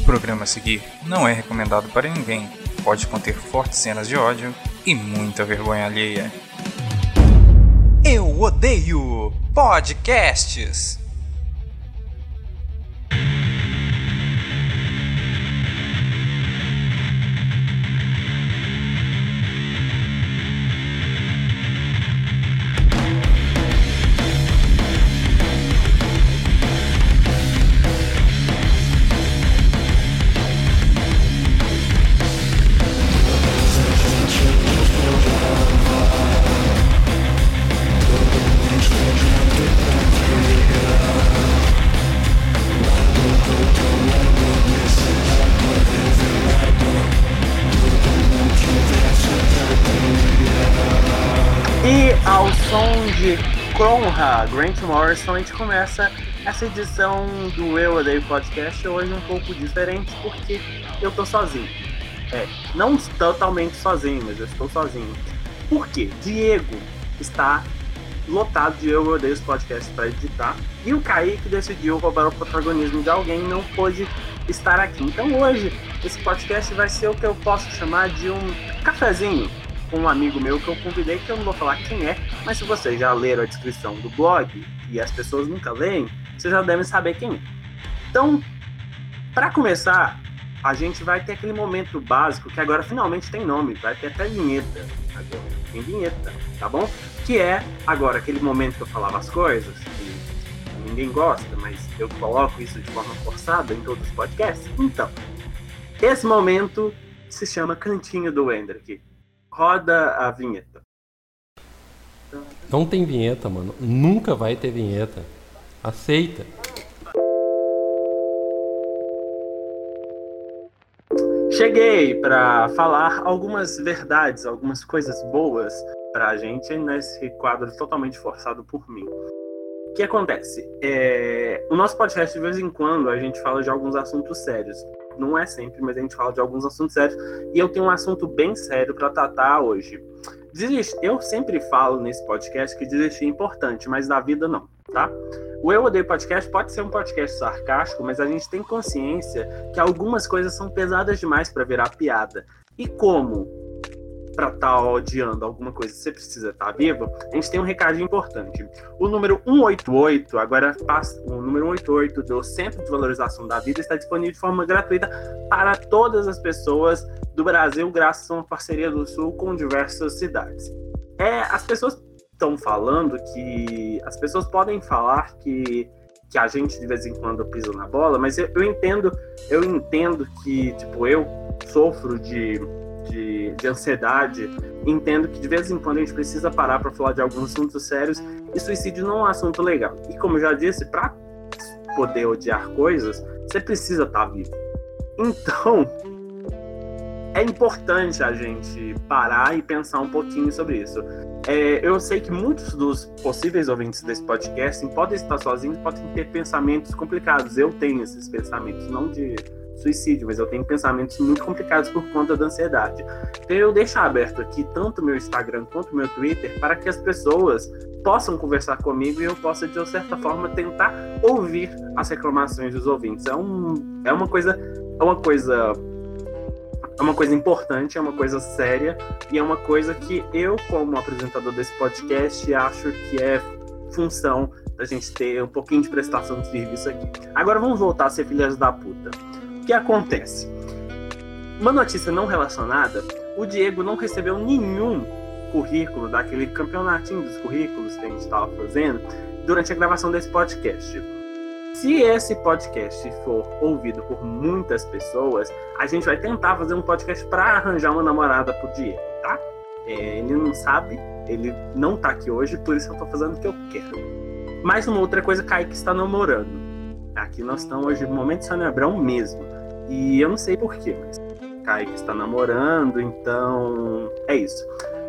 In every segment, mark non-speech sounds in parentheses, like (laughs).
O programa a seguir não é recomendado para ninguém. Pode conter fortes cenas de ódio e muita vergonha alheia. Eu odeio podcasts. Grant Morrison, a gente começa essa edição do Eu Odeio Podcast hoje um pouco diferente porque eu tô sozinho. É, não totalmente sozinho, mas eu estou sozinho. Por quê? Diego está lotado de Eu Odeio os Podcasts para editar e o Kaique decidiu roubar o protagonismo de alguém e não pôde estar aqui. Então hoje esse podcast vai ser o que eu posso chamar de um cafezinho com um amigo meu que eu convidei, que eu não vou falar quem é, mas se vocês já leram a descrição do blog e as pessoas nunca leem, vocês já devem saber quem é. Então, para começar, a gente vai ter aquele momento básico que agora finalmente tem nome, vai ter até vinheta. Agora tem vinheta, tá bom? Que é agora aquele momento que eu falava as coisas, que ninguém gosta, mas eu coloco isso de forma forçada em todos os podcasts. Então, esse momento se chama Cantinho do Hendrick. Roda a vinheta. Não tem vinheta, mano. Nunca vai ter vinheta. Aceita. Cheguei para falar algumas verdades, algumas coisas boas pra gente nesse quadro totalmente forçado por mim. O que acontece? É, o nosso podcast, de vez em quando, a gente fala de alguns assuntos sérios. Não é sempre, mas a gente fala de alguns assuntos sérios. E eu tenho um assunto bem sério para tratar hoje. Desist... Eu sempre falo nesse podcast que desistir é importante, mas na vida não, tá? O Eu Odeio Podcast pode ser um podcast sarcástico, mas a gente tem consciência que algumas coisas são pesadas demais para virar piada. E como para estar tá odiando alguma coisa você precisa estar tá vivo, a gente tem um recadinho importante. O número 188, agora o número 188 do Centro de Valorização da Vida está disponível de forma gratuita para todas as pessoas do Brasil, graças a uma parceria do Sul com diversas cidades. É, as pessoas estão falando que as pessoas podem falar que que a gente de vez em quando pisa na bola, mas eu, eu entendo, eu entendo que tipo eu sofro de de, de ansiedade, entendo que de vez em quando a gente precisa parar para falar de alguns assuntos sérios e suicídio não é um assunto legal. E como eu já disse, para poder odiar coisas, você precisa estar tá vivo. Então, é importante a gente parar e pensar um pouquinho sobre isso. É, eu sei que muitos dos possíveis ouvintes desse podcast podem estar sozinhos, podem ter pensamentos complicados. Eu tenho esses pensamentos, não de suicídio, mas eu tenho pensamentos muito complicados por conta da ansiedade. Então eu deixo aberto aqui tanto meu Instagram quanto meu Twitter para que as pessoas possam conversar comigo e eu possa de certa forma tentar ouvir as reclamações dos ouvintes. É, um, é uma coisa é uma coisa é uma coisa importante, é uma coisa séria e é uma coisa que eu como apresentador desse podcast acho que é função da gente ter um pouquinho de prestação de serviço aqui. Agora vamos voltar a ser filhas da puta que acontece? Uma notícia não relacionada, o Diego não recebeu nenhum currículo daquele campeonatinho dos currículos que a gente estava fazendo durante a gravação desse podcast. Se esse podcast for ouvido por muitas pessoas, a gente vai tentar fazer um podcast para arranjar uma namorada pro Diego, tá? É, ele não sabe, ele não tá aqui hoje, por isso eu tô fazendo o que eu quero. Mais uma outra coisa, Kaique está namorando. Aqui nós estamos hoje no momento Sônia Abrão mesmo. E eu não sei porquê, mas Kaique está namorando, então é isso.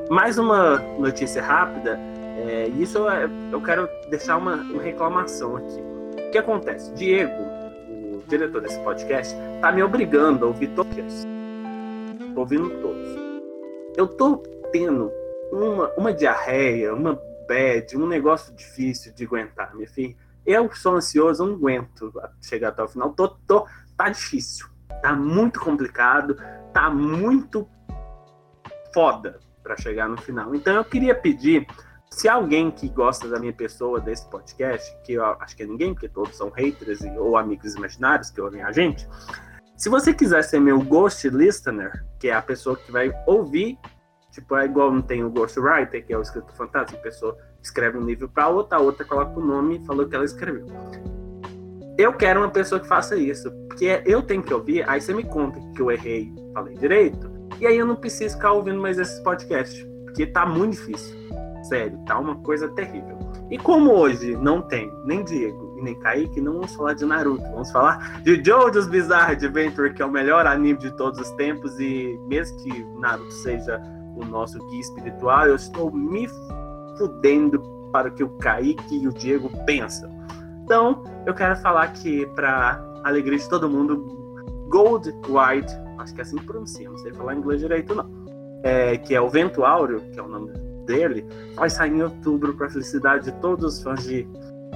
Mais uma notícia rápida, é, isso eu, eu quero deixar uma, uma reclamação aqui. O que acontece? Diego, o diretor desse podcast, tá me obrigando a ouvir todos. Tô ouvindo todos. Eu tô tendo uma, uma diarreia, uma bad, um negócio difícil de aguentar, minha filha. Eu sou ansioso, não aguento chegar até o final. Tô, tô, tá difícil. Tá muito complicado, tá muito foda para chegar no final. Então eu queria pedir, se alguém que gosta da minha pessoa, desse podcast, que eu acho que é ninguém, porque todos são haters ou amigos imaginários que ouvem a gente, se você quiser ser meu ghost listener, que é a pessoa que vai ouvir, tipo, é igual não tem o ghostwriter, que é o escritor fantasma, a pessoa escreve um livro para outra, a outra coloca o nome e falou que ela escreveu. Eu quero uma pessoa que faça isso, porque eu tenho que ouvir, aí você me conta que eu errei, falei direito, e aí eu não preciso ficar ouvindo mais esses podcasts, porque tá muito difícil. Sério, tá uma coisa terrível. E como hoje não tem nem Diego e nem Kaique, não vamos falar de Naruto, vamos falar de JoJo's Bizarre Adventure, que é o melhor anime de todos os tempos, e mesmo que Naruto seja o nosso guia espiritual, eu estou me fudendo para o que o Kaique e o Diego pensam. Então, eu quero falar que, para alegria de todo mundo, Gold White acho que é assim que pronuncia, não sei falar inglês direito não, é, que é o Vento Áureo, que é o nome dele, vai sair em outubro para felicidade de todos os fãs de,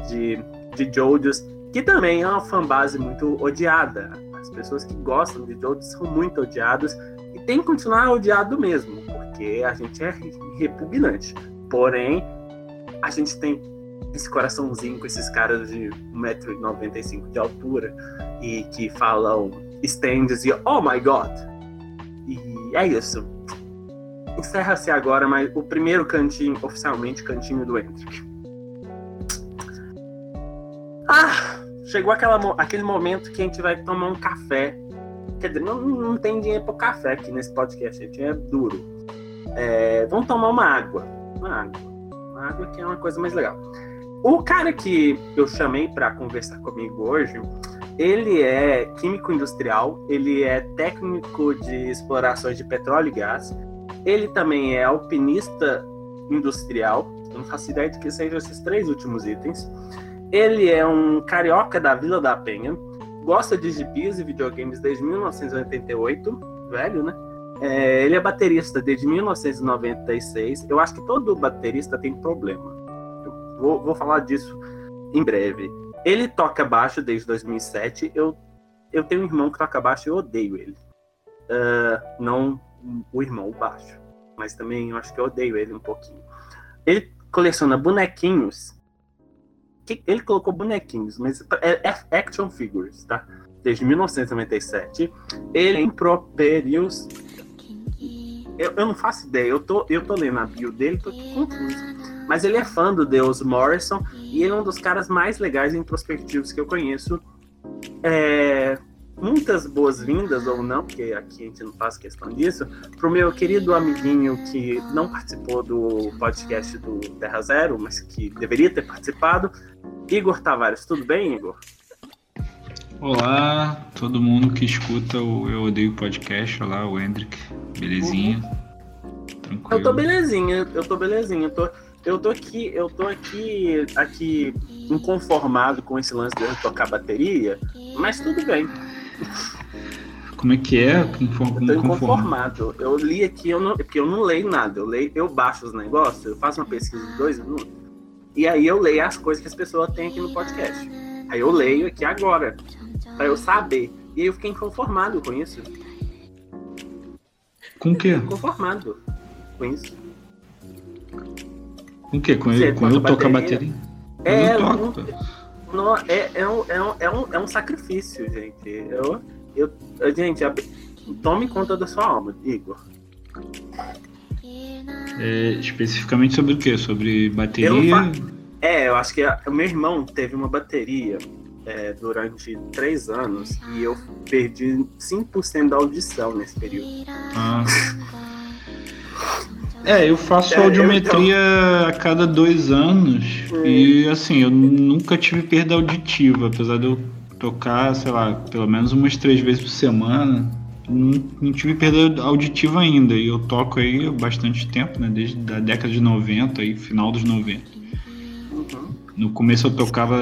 de, de JoJo's, que também é uma fanbase muito odiada. As pessoas que gostam de JoJo's são muito odiadas e tem que continuar odiado mesmo, porque a gente é repugnante. Porém, a gente tem esse coraçãozinho com esses caras de 1,95m de altura e que falam stands e oh my god. E é isso. Encerra-se agora mas o primeiro cantinho, oficialmente, cantinho do Hendrick. Ah, chegou aquela, aquele momento que a gente vai tomar um café. Quer dizer, não, não tem dinheiro para café aqui nesse podcast, gente, é duro. É, vamos tomar uma água. Uma água. Uma água que é uma coisa mais legal. O cara que eu chamei para conversar comigo hoje ele é químico industrial, ele é técnico de explorações de petróleo e gás, ele também é alpinista industrial, não faço ideia de que sejam esses três últimos itens. Ele é um carioca da Vila da Penha, gosta de gibis e videogames desde 1988, velho, né? É, ele é baterista desde 1996. Eu acho que todo baterista tem problema. Vou, vou falar disso em breve. Ele toca baixo desde 2007. Eu, eu tenho um irmão que toca baixo e eu odeio ele. Uh, não o irmão, o baixo. Mas também eu acho que eu odeio ele um pouquinho. Ele coleciona bonequinhos. Ele colocou bonequinhos, mas é, é action figures, tá? Desde 1997. Ele improperius. Eu, eu não faço ideia. Eu tô, eu tô lendo a bio dele, tô confuso. Mas ele é fã do Deus Morrison e ele é um dos caras mais legais e introspectivos que eu conheço. É, muitas boas-vindas, ou não, porque aqui a gente não faz questão disso, pro meu querido amiguinho que não participou do podcast do Terra Zero, mas que deveria ter participado, Igor Tavares. Tudo bem, Igor? Olá, todo mundo que escuta o Eu Odeio Podcast. Olá, o Hendrick. Belezinha? Uhum. Tranquilo. Eu tô belezinha, eu tô belezinha. Eu tô eu tô aqui, eu tô aqui, aqui inconformado com esse lance de tocar bateria, mas tudo bem. Como é que é? Conform... Eu tô inconformado. Eu li aqui, eu não, porque eu não leio nada. Eu leio, eu baixo os negócios, eu faço uma pesquisa de dois minutos, e aí eu leio as coisas que as pessoas têm aqui no podcast. Aí eu leio aqui agora, para eu saber. E aí eu fiquei inconformado com isso. Com o quê? Inconformado com isso. Com o quê? Com, ele, com eu tocar bateria? É, eu não toco. Não, é, é, um, é, um, é, um, é um sacrifício, gente. Eu, eu, gente, tome conta da sua alma, Igor. É, especificamente sobre o quê? Sobre bateria? Eu é, eu acho que o meu irmão teve uma bateria é, durante três anos e eu perdi 5% da audição nesse período. Ah. É, eu faço é, audiometria eu, então... a cada dois anos hum. e assim, eu nunca tive perda auditiva, apesar de eu tocar, sei lá, pelo menos umas três vezes por semana. Não, não tive perda auditiva ainda, e eu toco aí há bastante tempo, né? Desde a década de 90, aí, final dos 90. Uhum. No começo eu tocava.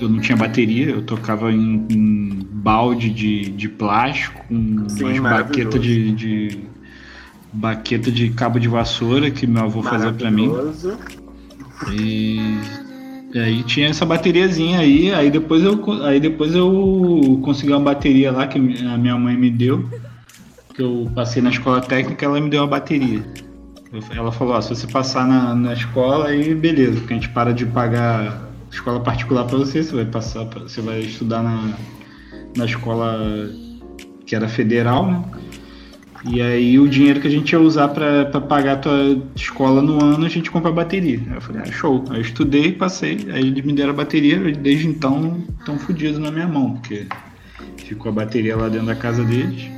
Eu não tinha bateria, eu tocava em, em balde de, de plástico, com umas baquetas de, de baqueta de cabo de vassoura que meu avô fazia para mim. E E aí tinha essa bateriazinha aí, aí depois eu, aí depois eu consegui uma bateria lá que a minha mãe me deu, que eu passei na escola técnica, ela me deu uma bateria. Ela falou, ó, se você passar na, na escola, aí beleza, porque a gente para de pagar escola particular para você, você vai passar, você vai estudar na, na escola que era federal, né? E aí o dinheiro que a gente ia usar para pagar a tua escola no ano, a gente compra a bateria. Aí eu falei, ah, show. Aí eu estudei, passei, aí eles me deram a bateria, desde então estão fodidos na minha mão, porque ficou a bateria lá dentro da casa deles.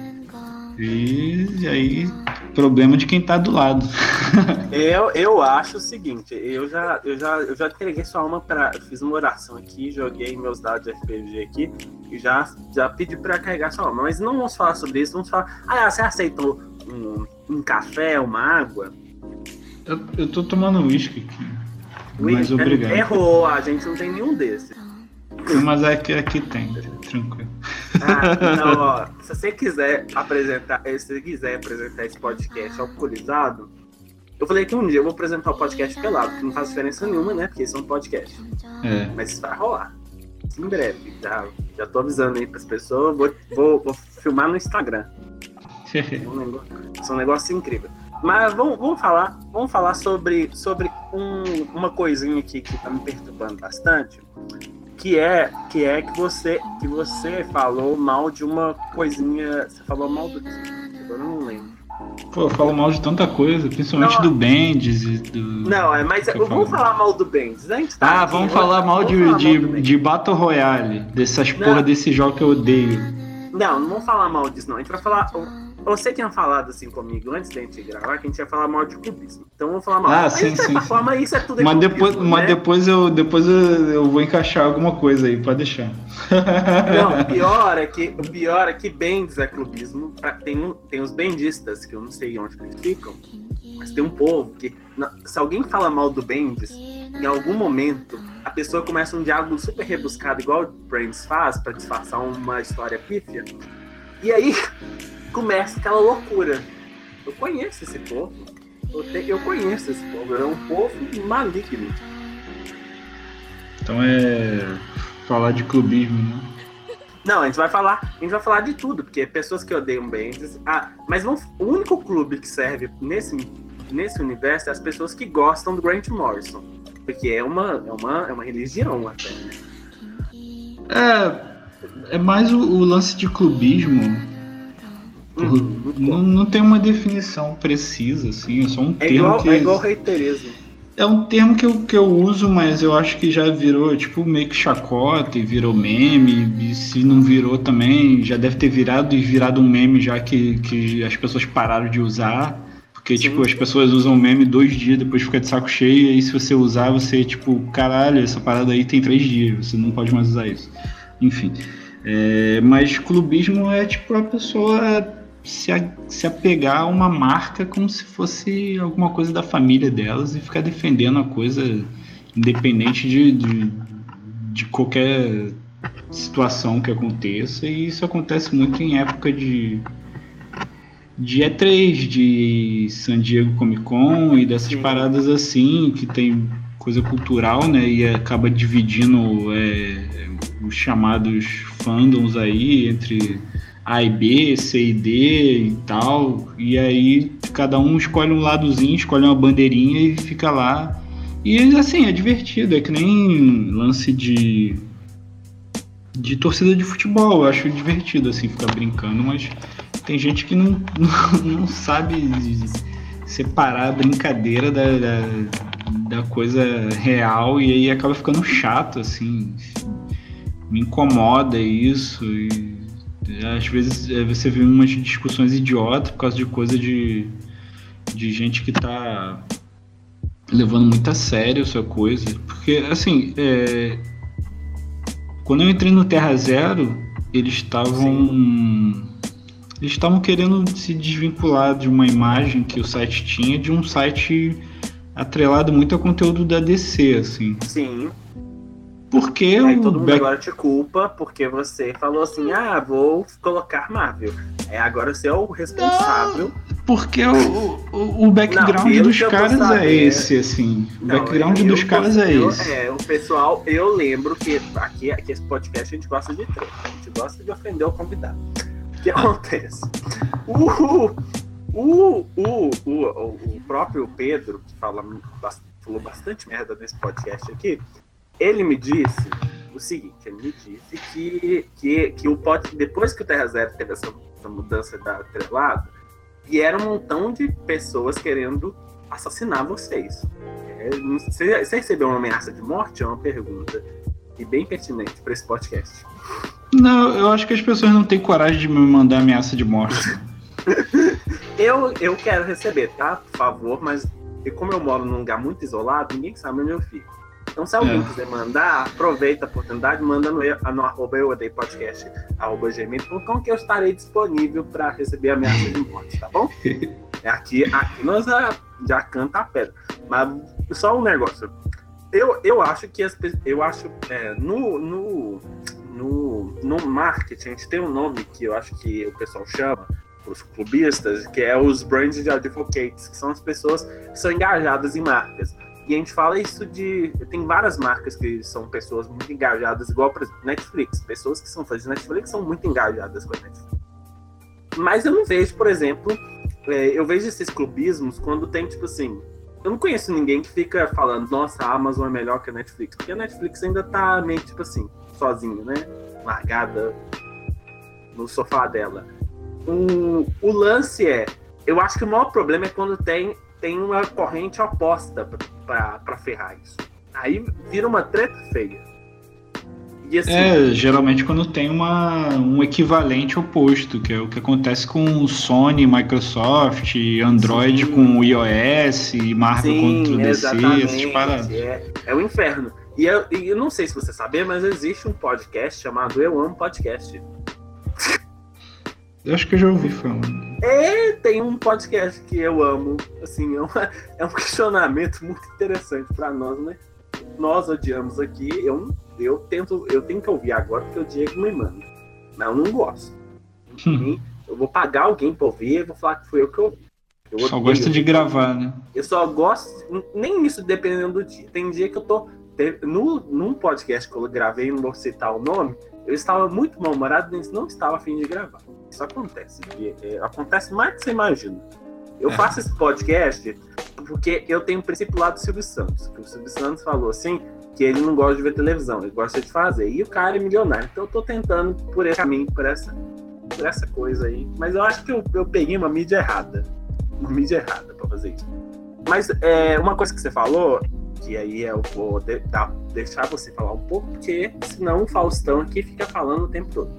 E, e aí problema de quem tá do lado. eu, eu acho o seguinte, eu já, eu já, eu já entreguei sua alma para fiz uma oração aqui, joguei meus dados de RPG aqui e já, já pedi para carregar sua alma. Mas não vamos falar sobre isso, vamos falar. Ah, você aceitou um, um café, uma água? Eu, eu tô tomando uísque aqui. Mas obrigado. Errou, a gente não tem nenhum desses. Mas aqui, aqui tem, tranquilo. Ah, então, ó, se você quiser apresentar, se você quiser apresentar esse podcast alcoolizado, eu falei que um dia eu vou apresentar o podcast pelado, que não faz diferença nenhuma, né? Porque isso é um podcast. É. Mas isso vai rolar. Em breve. Já, já tô avisando aí pras pessoas. Vou, vou, vou filmar no Instagram. é (laughs) um negócio, é um negócio incrível. Mas vamos, vamos falar, vamos falar sobre, sobre um, uma coisinha aqui que tá me perturbando bastante que é que é que você que você falou mal de uma coisinha. Você falou mal do que? Eu não lembro. Pô, eu falo mal de tanta coisa, principalmente não, do Bendis e do. Não, é, mas vamos falar mal do Bendis. Né? Tá ah, aqui, vamos falar mal de, falar de, mal de Battle Royale, dessas não. porra desse jogo que eu odeio. Não, não vamos falar mal disso, não. A gente vai falar você tinha falado assim comigo antes da gente gravar que a gente ia falar mal de clubismo. Então vamos falar mal. Ah, sim, sim, sim. Forma, isso é tudo mas depois, né? Mas depois, eu, depois eu, eu vou encaixar alguma coisa aí, pode deixar. Não, o (laughs) pior é que, pior é que Bendis é clubismo. Tem, tem os bendistas, que eu não sei onde eles ficam, mas tem um povo que. Se alguém fala mal do Bendis, em algum momento a pessoa começa um diálogo super rebuscado, igual o Brains faz, para disfarçar uma história pífia. E aí começa aquela loucura. Eu conheço esse povo. Eu, te, eu conheço esse povo. É um povo maligno. Então é falar de clubismo, né? Não, a gente vai falar, a gente vai falar de tudo, porque pessoas que odeiam Bendis. Ah, mas o único clube que serve nesse, nesse universo é as pessoas que gostam do Grant Morrison. Porque é uma, é uma, é uma religião até. É, é mais o, o lance de clubismo Uhum. Não, não tem uma definição precisa, assim, é só um é termo. Igual, que é igual Rei Tereza. É um termo que eu, que eu uso, mas eu acho que já virou, tipo, meio que chacota e virou meme. E se não virou também, já deve ter virado e virado um meme já que, que as pessoas pararam de usar. Porque, Sim. tipo, as pessoas usam meme dois dias, depois fica de saco cheio, e aí se você usar, você, tipo, caralho, essa parada aí tem três dias, você não pode mais usar isso. Enfim. É, mas clubismo é, tipo, a pessoa se, a, se apegar a uma marca como se fosse alguma coisa da família delas e ficar defendendo a coisa independente de, de, de qualquer situação que aconteça. E isso acontece muito em época de, de E3, de San Diego Comic Con e dessas Sim. paradas assim, que tem coisa cultural, né? E acaba dividindo é, os chamados fandoms aí entre a e B, C e D e tal. E aí cada um escolhe um ladozinho, escolhe uma bandeirinha e fica lá. E assim, é divertido, é que nem lance de. de torcida de futebol. Eu acho divertido assim ficar brincando, mas tem gente que não, (laughs) não, sabe separar a brincadeira da, da, da coisa real e aí acaba ficando chato, assim. Me incomoda isso. E às vezes é, você vê umas discussões idiotas por causa de coisa de, de gente que tá levando muito a sério essa coisa. Porque, assim, é, quando eu entrei no Terra Zero, eles estavam. Eles estavam querendo se desvincular de uma imagem que o site tinha de um site atrelado muito ao conteúdo da DC, assim. Sim. Porque Aí todo mundo Back... agora te culpa porque você falou assim: ah, vou colocar Marvel. É, agora você é o responsável não. Porque o, o, o background Não, dos eu caras é sabendo- esse, assim. O Não, background eu- dos caras é eu- esse. É, o pessoal, eu lembro que aqui, aqui esse podcast a gente gosta de treta, a gente gosta de ofender o convidado. O que (laughs) acontece? O, o, o, o, o próprio Pedro, que fala, falou bastante merda nesse podcast aqui, ele me disse o seguinte, ele me disse que, que, que o pod, depois que o Terra Zero teve essa, essa mudança da atrelada, vieram um montão de pessoas querendo assassinar vocês. É, Você, você recebeu uma ameaça de morte? É uma pergunta. E bem pertinente para esse podcast. Não, eu acho que as pessoas não têm coragem de me mandar ameaça de morte. (laughs) Eu, eu quero receber, tá? Por favor, mas e como eu moro num lugar muito isolado, ninguém sabe onde eu fico. Então, se alguém É. quiser mandar, aproveita a oportunidade, manda no, no arroba eu odeio podcast, arroba gmail.com, que eu estarei disponível para receber ameaça de morte, tá bom? (laughs) É Aqui, aqui nós já, já canta a pedra. Mas só um negócio. Eu, eu acho que as eu acho é, no, no, no, no marketing a gente tem um nome que eu acho que o pessoal chama os clubistas, que é os brand advocates, que são as pessoas que são engajadas em marcas. E a gente fala isso de. Tem várias marcas que são pessoas muito engajadas, igual, exemplo, Netflix. Pessoas que são fãs de Netflix são muito engajadas com a Netflix. Mas eu não vejo, por exemplo, é, eu vejo esses clubismos quando tem, tipo assim. Eu não conheço ninguém que fica falando, nossa, a Amazon é melhor que a Netflix. Porque a Netflix ainda tá meio, tipo assim, sozinha, né? Largada no sofá dela. O, o lance é, eu acho que o maior problema é quando tem, tem uma corrente oposta pra ferrar isso. Aí vira uma treta feia. Assim, É, geralmente quando tem uma, um equivalente oposto, que é o que acontece com Sony, Microsoft, Android Sim. com iOS, e marca sim, contra o DC, essas paradas. É, é o inferno. E eu, e eu não sei se você sabia, mas existe um podcast chamado Eu Amo Podcast. Eu acho que eu já ouvi falando. É, tem um podcast que eu amo. Assim, é, uma- é um (laughs) questionamento muito interessante pra nós, né? Nós odiamos aqui. Eu, eu tento, eu tenho que ouvir agora porque o Diego me manda. Mas eu não gosto. Hum. Eu vou pagar alguém pra ouvir e vou falar que foi eu que ouvi. Eu Só gosta de gravar, né? Eu só gosto, nem isso dependendo do dia. Tem dia que eu tô. No, num podcast que eu gravei, não vou citar o nome, eu estava muito mal-humorado e não estava afim de gravar. Isso acontece. é, acontece mais do que você imagina. Eu É. faço esse podcast porque eu tenho um princípio lá do Silvio Santos. Que o Silvio Santos falou assim que ele não gosta de ver televisão, ele gosta de fazer. E o cara é milionário. Então eu tô tentando por esse caminho, por essa, por essa coisa aí. Mas eu acho que eu, eu peguei uma mídia errada. Uma mídia errada pra fazer isso. Mas é, uma coisa que você falou, que aí eu vou de- dar- deixar você falar um pouco, porque senão o Faustão aqui fica falando o tempo todo.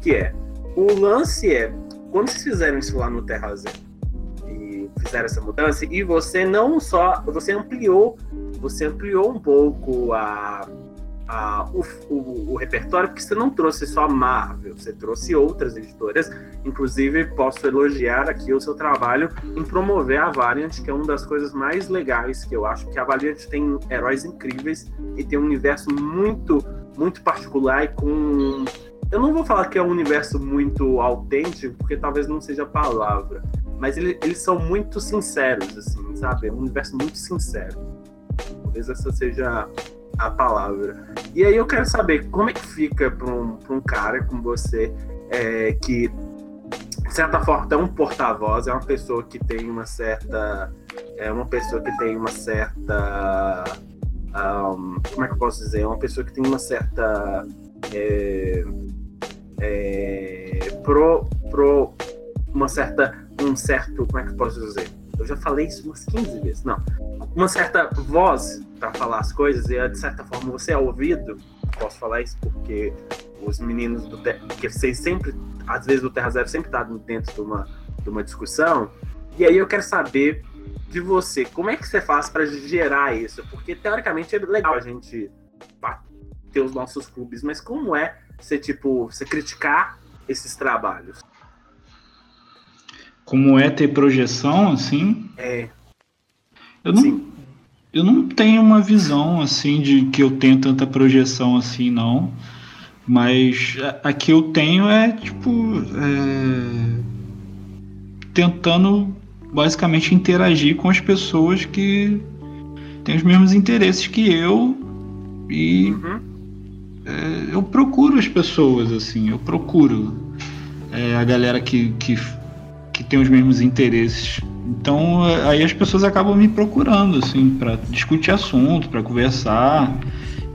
Que é, o lance é, quando vocês fizeram isso lá no Terra Zero, e fizeram essa mudança, e você não só, você ampliou, você ampliou um pouco a, o, o- o repertório, porque você não trouxe só a Marvel, você trouxe outras editoras, inclusive posso elogiar aqui o seu trabalho em promover a Valiant, que é uma das coisas mais legais que eu acho que a Valiant tem heróis incríveis e tem um universo muito, muito particular e com. Eu não vou falar que é um universo muito autêntico, porque talvez não seja a palavra, mas ele- eles são muito sinceros, assim, sabe? É um universo muito sincero. Talvez essa seja a palavra. E aí eu quero saber como é que fica para um, um cara como você, é, que de certa forma é um porta-voz, é uma pessoa que tem uma certa. É uma pessoa que tem uma certa. ahm, como é que eu posso dizer? É uma pessoa que tem uma certa. É, é, pro, pro. Uma certa. Um certo. Como é que eu posso dizer? Eu já falei isso umas 15 vezes. Não. Uma certa voz para falar as coisas e de certa forma você é ouvido. Posso falar isso porque os meninos do. Te- Porque vocês sempre às vezes o Terra Zero sempre está dentro de uma, de uma discussão. E aí eu quero saber de você, como é que você faz para gerar isso? Porque teoricamente é legal a gente ter os nossos clubes, mas como é você tipo, você criticar esses trabalhos? Como é ter projeção, assim, É, eu não, sim. Eu não tenho uma visão, assim, de que eu tenho tanta projeção assim, não. Mas a, a que eu tenho é, tipo, é, tentando basicamente interagir com as pessoas que têm os mesmos interesses que eu e Uhum. é, eu procuro as pessoas, assim, eu procuro é, a galera que, que, que tem os mesmos interesses. Então é, aí as pessoas acabam me procurando, assim, para discutir assunto, para conversar.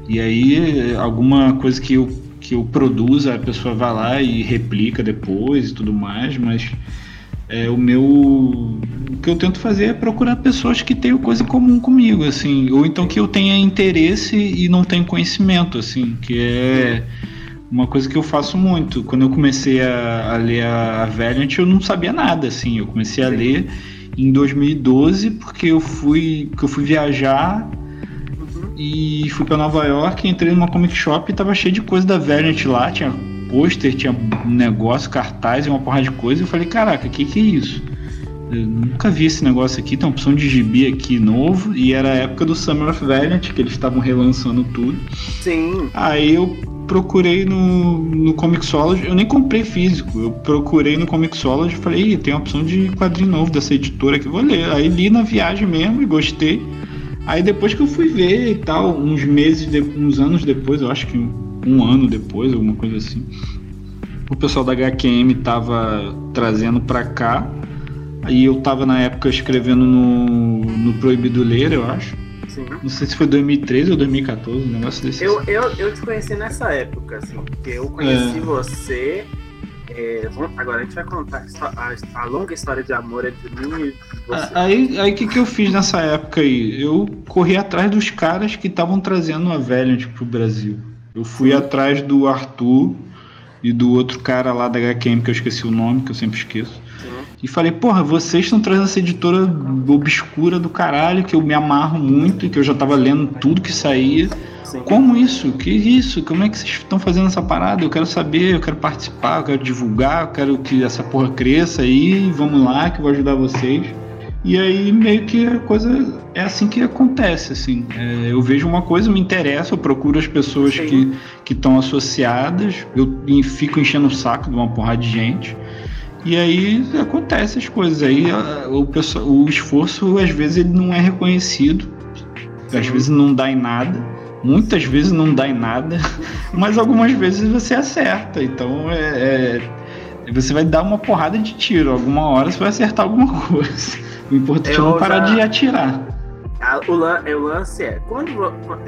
E aí é, alguma coisa que eu, que eu produza, a pessoa vai lá e replica depois e tudo mais, mas é, o meu. O que eu tento fazer é procurar pessoas que tenham coisa em comum comigo, assim. Ou então que eu tenha interesse e não tenho conhecimento, assim. Que é uma coisa que eu faço muito. Quando eu comecei a, a ler a, a Valiant, eu não sabia nada, assim. Eu comecei a ler em 2012 porque eu fui, que eu fui viajar Uhum. e fui pra Nova York, entrei numa comic shop e tava cheio de coisa da Valiant lá, tinha pôster, tinha negócio, cartaz e uma porrada de coisa. Eu falei, caraca, que que é isso? Eu nunca vi esse negócio aqui, tem uma opção de gibi aqui novo, e era a época do Summer of Valiant, que eles estavam relançando tudo. Sim. Aí eu procurei no, no Comixology, eu nem comprei físico, eu procurei no Comixology e falei, tem uma opção de quadrinho novo dessa editora aqui, vou ler. Aí li na viagem mesmo e gostei. Aí depois que eu fui ver e tal, uns meses, de- uns anos depois, eu acho que um, um ano depois, alguma coisa assim, o pessoal da HQM tava trazendo pra cá. Aí eu tava na época escrevendo no, no Proibido Ler, eu acho. Sim. Não sei se foi 2013 ou 2014, um negócio desse. Eu, eu, eu te conheci nessa época, assim, porque eu conheci você. é, agora a gente vai contar a, a- longa história de amor entre mim e você. Aí aí o que, que eu fiz nessa época aí? Eu corri atrás dos caras que estavam trazendo a Valiant pro Brasil. Eu fui atrás do Arthur e do outro cara lá da HQM, que eu esqueci o nome, que eu sempre esqueço. E falei, porra, vocês estão trazendo essa editora obscura do caralho, que eu me amarro muito, que eu já tava lendo tudo que saía. Sim. Como isso? Que isso? Como é que vocês estão fazendo essa parada? Eu quero saber, eu quero participar, eu quero divulgar, eu quero que essa porra cresça aí, vamos lá, que eu vou ajudar vocês. E aí meio que a coisa é assim que acontece, assim. É, eu vejo uma coisa, me interessa, eu procuro as pessoas Sim. que que estão associadas, eu fico enchendo o saco de uma porrada de gente. E aí acontece as coisas. Aí a- o, pessoal, o esforço, às vezes, ele não é reconhecido. Às Sim. vezes não dá em nada. Muitas vezes não dá em nada. (laughs) Mas algumas vezes você acerta. Então é, é- você vai dar uma porrada de tiro. Alguma hora você vai acertar alguma coisa. O importante é não parar de atirar. A- o, lan- é, o lance é, quando,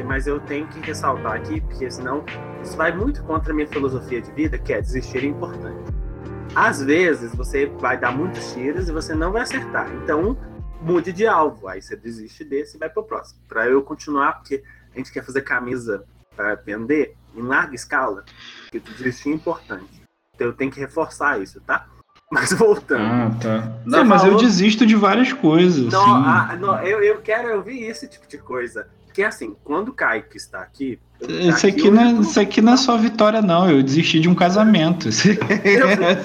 mas eu tenho que ressaltar aqui, porque senão isso vai muito contra a minha filosofia de vida, que é desistir é importante. Às vezes você vai dar muitos tiros e você não vai acertar. Então, mude de alvo. Aí você desiste desse e vai pro próximo. Pra eu continuar, porque a gente quer fazer camisa para vender em larga escala, que desistir é importante. Então eu tenho que reforçar isso, tá? Mas voltando. Ah, tá. Não, mas eu falou- desisto de várias coisas. Não, assim. ah, não, eu, eu quero ouvir esse tipo de coisa. Porque assim, quando o Kaique está aqui. Isso aqui, eu não é, tô- isso aqui não é só vitória, não. Eu desisti de um casamento. (laughs) Você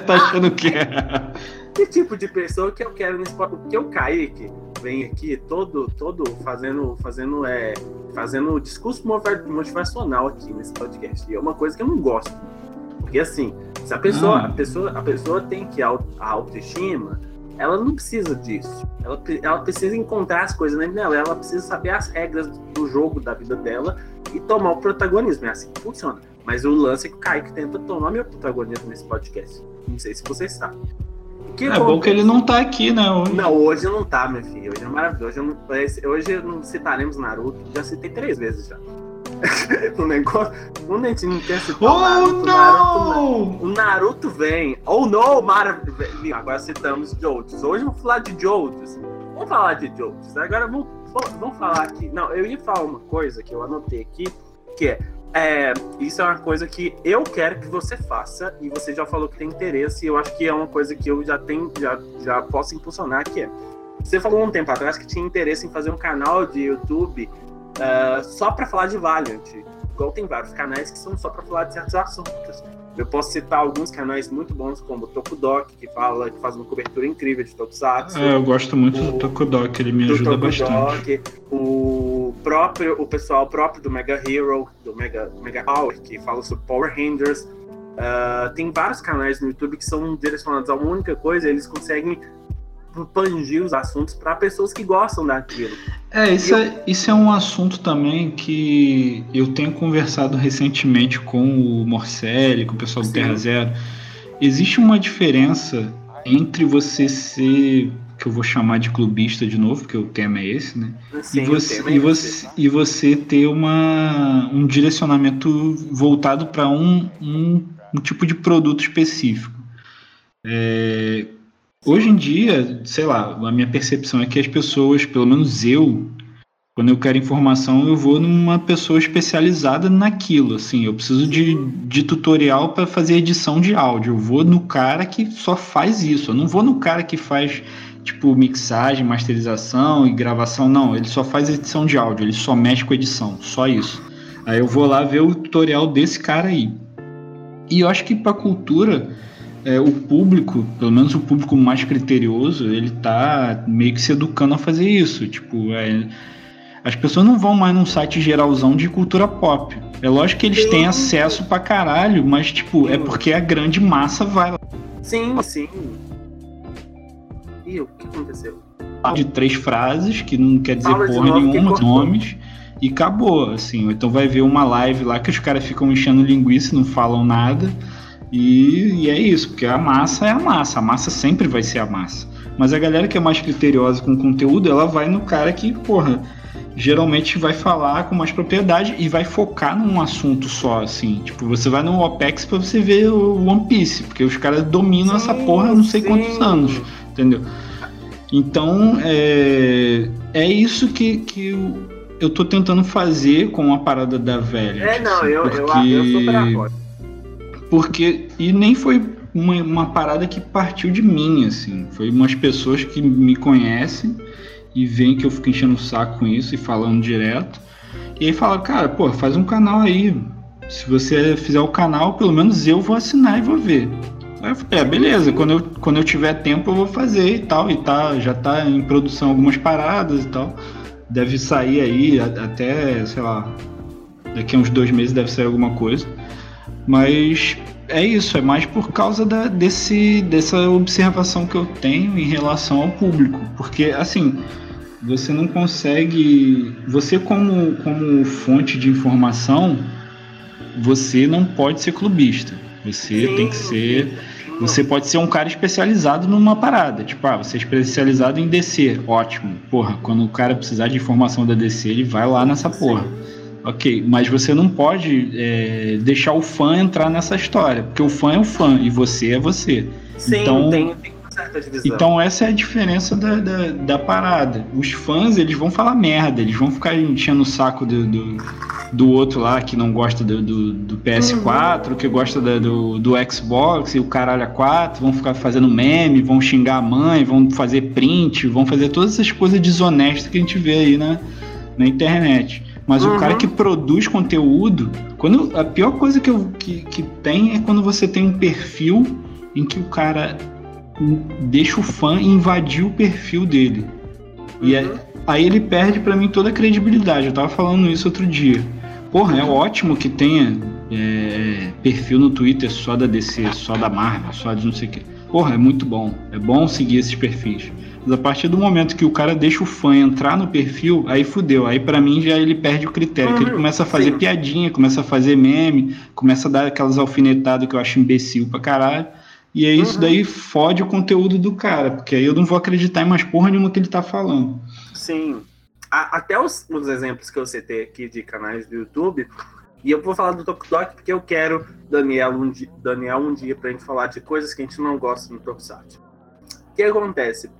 tá achando que é? Que tipo de pessoa que eu quero nesse podcast? Porque o Kaique vem aqui todo, todo fazendo, fazendo, é, fazendo discurso motiva- motivacional aqui nesse podcast. E é uma coisa que eu não gosto. Porque assim, se a pessoa, Ah. a pessoa, a pessoa tem que a autoestima, ela não precisa disso. Ela, ela precisa encontrar as coisas dentro dela. Ela precisa saber as regras do jogo da vida dela e tomar o protagonismo. É assim que funciona. Mas o lance é que o Kaique tenta tomar meu protagonismo nesse podcast. Não sei se vocês sabem. Que É bom que ele não tá aqui, né? hoje. não, hoje não tá, meu filho. Hoje é maravilhoso. Hoje, não, hoje não citaremos Naruto. Já citei três vezes já. (laughs) o negócio. A gente não quer citar o Oh, Naruto, Naruto, não! o Naruto vem. Oh, não! Maravilha. Agora citamos Jodes. Hoje vamos falar de Jodes. Vamos falar de Jodes. Agora vamos, vamos falar aqui. Não, eu ia falar uma coisa que eu anotei aqui, que é. é, isso é uma coisa que eu quero que você faça e você já falou que tem interesse e eu acho que é uma coisa que eu já tenho já, já posso impulsionar que é você falou um tempo atrás que tinha interesse em fazer um canal de YouTube ah, só para falar de Valiant igual tem vários canais que são só para falar de certos assuntos eu posso citar alguns canais muito bons como o Tokudok que fala que faz uma cobertura incrível de Tokusatsu É, eu gosto muito O- do Tokudok, ele me ajuda bastante. Tokudok, o próprio, o pessoal próprio do Mega Hero, do Mega, Mega Power, que fala sobre Power Rangers. Ah, tem vários canais no YouTube que são direcionados a uma única coisa, eles conseguem expandir os assuntos para pessoas que gostam daquilo. É isso, eu... é, isso é um assunto também que eu tenho conversado recentemente com o Morcelli, com o pessoal do Sim. Terra Zero. Existe uma diferença entre você ser que eu vou chamar de clubista de novo, porque o tema é esse, né? Sim, e, você, é e, você, e você ter uma, um direcionamento voltado para um, um, um, tipo de produto específico. É, hoje em dia, sei lá, a minha percepção é que as pessoas, pelo menos eu, quando eu quero informação, eu vou numa pessoa especializada naquilo. Assim, eu preciso de, de tutorial para fazer edição de áudio. Eu vou no cara que só faz isso. Eu não vou no cara que faz tipo mixagem, masterização e gravação, não, ele só faz edição de áudio, ele só mexe com edição, só isso. Aí eu vou lá ver o tutorial desse cara aí. E eu acho que para cultura, é, o público, pelo menos o público mais criterioso, ele tá meio que se educando a fazer isso. Tipo, é, as pessoas não vão mais num site geralzão de cultura pop. É lógico que eles sim. têm acesso pra caralho, mas tipo, é porque a grande massa vai lá. Sim, sim o que aconteceu? De três frases, que não quer dizer Fala porra nenhuma, nomes, e acabou, assim. Então vai ver uma live lá que os caras ficam enchendo linguiça e não falam nada. E, e, é isso, porque a massa é a massa, a massa sempre vai ser a massa. Mas a galera que é mais criteriosa com conteúdo, ela vai no cara que, porra, geralmente vai falar com mais propriedade e vai focar num assunto só, assim. Tipo, você vai no OPEX pra você ver o One Piece, porque os caras dominam sim, essa porra há não sei sim. quantos anos entendeu? Então, é, é isso que, que eu, tô tentando fazer com a parada da velha. É, não, assim, eu, porque, eu, eu super apoio. Porque, e nem foi uma, uma parada que partiu de mim, assim. Foi umas pessoas que me conhecem e veem que eu fico enchendo o saco com isso e falando direto. E aí fala, cara, pô, faz um canal aí. Se você fizer o canal, pelo menos eu vou assinar e vou ver. Aí eu falei, é, beleza, quando eu, quando eu tiver tempo eu vou fazer e tal. E tá, já tá em produção algumas paradas e tal. Deve sair aí até, sei lá, daqui a uns dois meses deve sair alguma coisa. Mas é isso, é mais por causa da, desse, dessa observação que eu tenho em relação ao público. Porque, assim, você não consegue. Você, como, como fonte de informação, você não pode ser clubista. Você Sim. tem que ser você pode ser um cara especializado numa parada. Tipo, ah, você é especializado em DC. Ótimo. Porra, quando o cara precisar de informação da DC, ele vai lá nessa porra. Ok, mas você não pode é, deixar o fã entrar nessa história, porque o fã é o fã e você é você. Sim, então, tem, tem certa divisão. Então essa é a diferença da, da, da, parada. Os fãs, eles vão falar merda, eles vão ficar enchendo o saco do, do do outro lá que não gosta do, do, do PS4, uhum. que gosta do, do Xbox e o caralho a 4, vão ficar fazendo meme, vão xingar a mãe, vão fazer print, vão fazer todas essas coisas desonestas que a gente vê aí na, na internet. Mas uhum. o cara que produz conteúdo, quando a pior coisa que, eu, que, que tem é quando você tem um perfil em que o cara deixa o fã invadir o perfil dele. Uhum. E é, uhum. aí ele perde para mim toda a credibilidade. Eu tava falando isso outro dia. Porra, é ótimo que tenha é, perfil no Twitter só da DC, só da Marvel, só de não sei o quê. Porra, é muito bom. É bom seguir esses perfis. Mas a partir do momento que o cara deixa o fã entrar no perfil, aí fudeu. Aí para mim já ele perde o critério. Uhum, ele começa a fazer sim. piadinha, começa a fazer meme, começa a dar aquelas alfinetadas que eu acho imbecil pra caralho. E aí uhum. isso daí fode o conteúdo do cara, porque aí eu não vou acreditar em mais porra nenhuma que ele tá falando. Sim até os, os, exemplos que eu citei aqui de canais do YouTube, e eu vou falar do TokTok porque eu quero Daniel um, dia, Daniel um dia pra gente falar de coisas que a gente não gosta no Tokusatsu. O que acontece?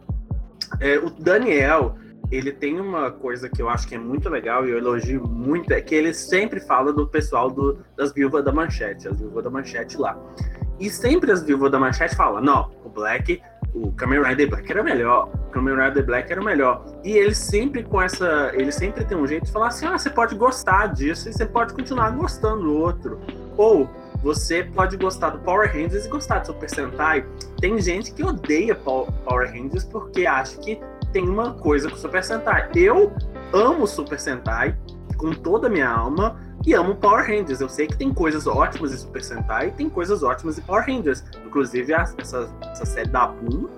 É, o Daniel, ele tem uma coisa que eu acho que é muito legal e eu elogio muito, é que ele sempre fala do pessoal do, das viúvas da manchete, as viúvas da manchete lá. E sempre as viúvas da manchete falam, não, o Black o Kamen Rider Black era melhor, o Kamen Rider Black era melhor. E ele sempre com essa, ele sempre tem um jeito de falar assim: "Ah, você pode gostar disso e você pode continuar gostando do outro". Ou você pode gostar do Power Rangers e gostar do Super Sentai. Tem gente que odeia Power Rangers porque acha que tem uma coisa com Super Sentai. Eu amo Super Sentai com toda a minha alma e amo Power Rangers. Eu sei que tem coisas ótimas em Super Sentai e tem coisas ótimas em Power Rangers. Inclusive essa, essa série da Boom,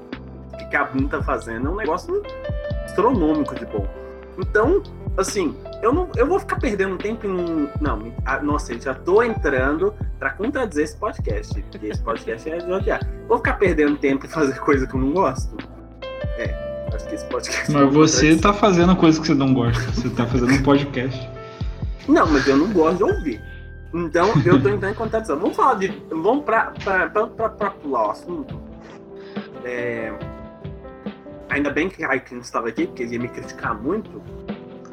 que que a Boom tá fazendo é um negócio astronômico de bom. Então, assim, eu não eu vou ficar perdendo tempo em. Não, ah, nossa, eu já tô entrando pra contradizer esse podcast. Porque esse podcast é de odiar. Vou ficar perdendo tempo em fazer coisa que eu não gosto? É, acho que esse podcast. é Mas uma você tá fazendo coisa que você não gosta. Você tá fazendo um podcast. Não, mas eu não gosto de ouvir. Então, eu tô entrando em contradição. Vamos falar de. Vamos pra, pra, pra, pra, pra pular o assunto. É, Ainda bem que Raikkonen estava aqui, porque ele ia me criticar muito.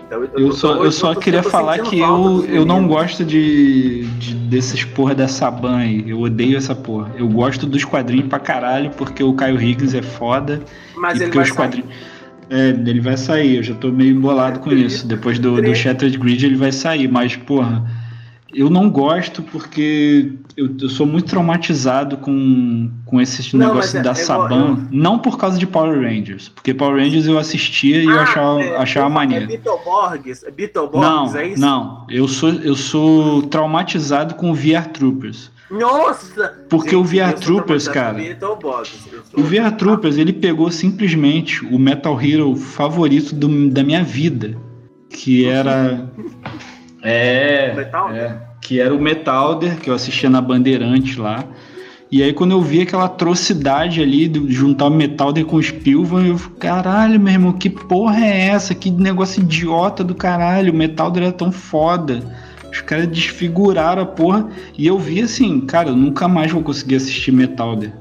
Então, Eu tô- só, eu só queria falar que eu, eu não gosto de, de desses porra dessa ban aí. Eu odeio essa porra. Eu gosto dos quadrinhos pra caralho, porque o Caio Higgins é foda. Mas e ele porque vai os sair. É, ele vai sair, eu já tô meio bolado com isso. Depois do, do Shattered Grid ele vai sair, mas, porra, eu não gosto porque eu, eu sou muito traumatizado com, com esses Não, negócios mas é- da eu- Saban. Não por causa de Power Rangers, porque Power Rangers eu assistia e eu Ah, achava, é, achava é maneiro. Beetleborgs? É Beetleborgs, Não, é isso? não. Eu sou, eu sou traumatizado com VR Troopers. Nossa! Porque o VR Troopers, cara, sou- O VR Troopers, ele pegou simplesmente o Metal Hero favorito do- da minha vida. Que era. É. Metal? é, que era o Metalder, que eu assistia na Bandeirante lá. E aí, quando eu vi aquela atrocidade ali de juntar o Metalder com o Spielvan, eu falei, caralho, meu irmão, que porra é essa? Que negócio idiota do caralho. O Metalder era tão foda. Os caras desfiguraram a porra. E eu vi assim, cara, eu nunca mais vou conseguir assistir Metalder.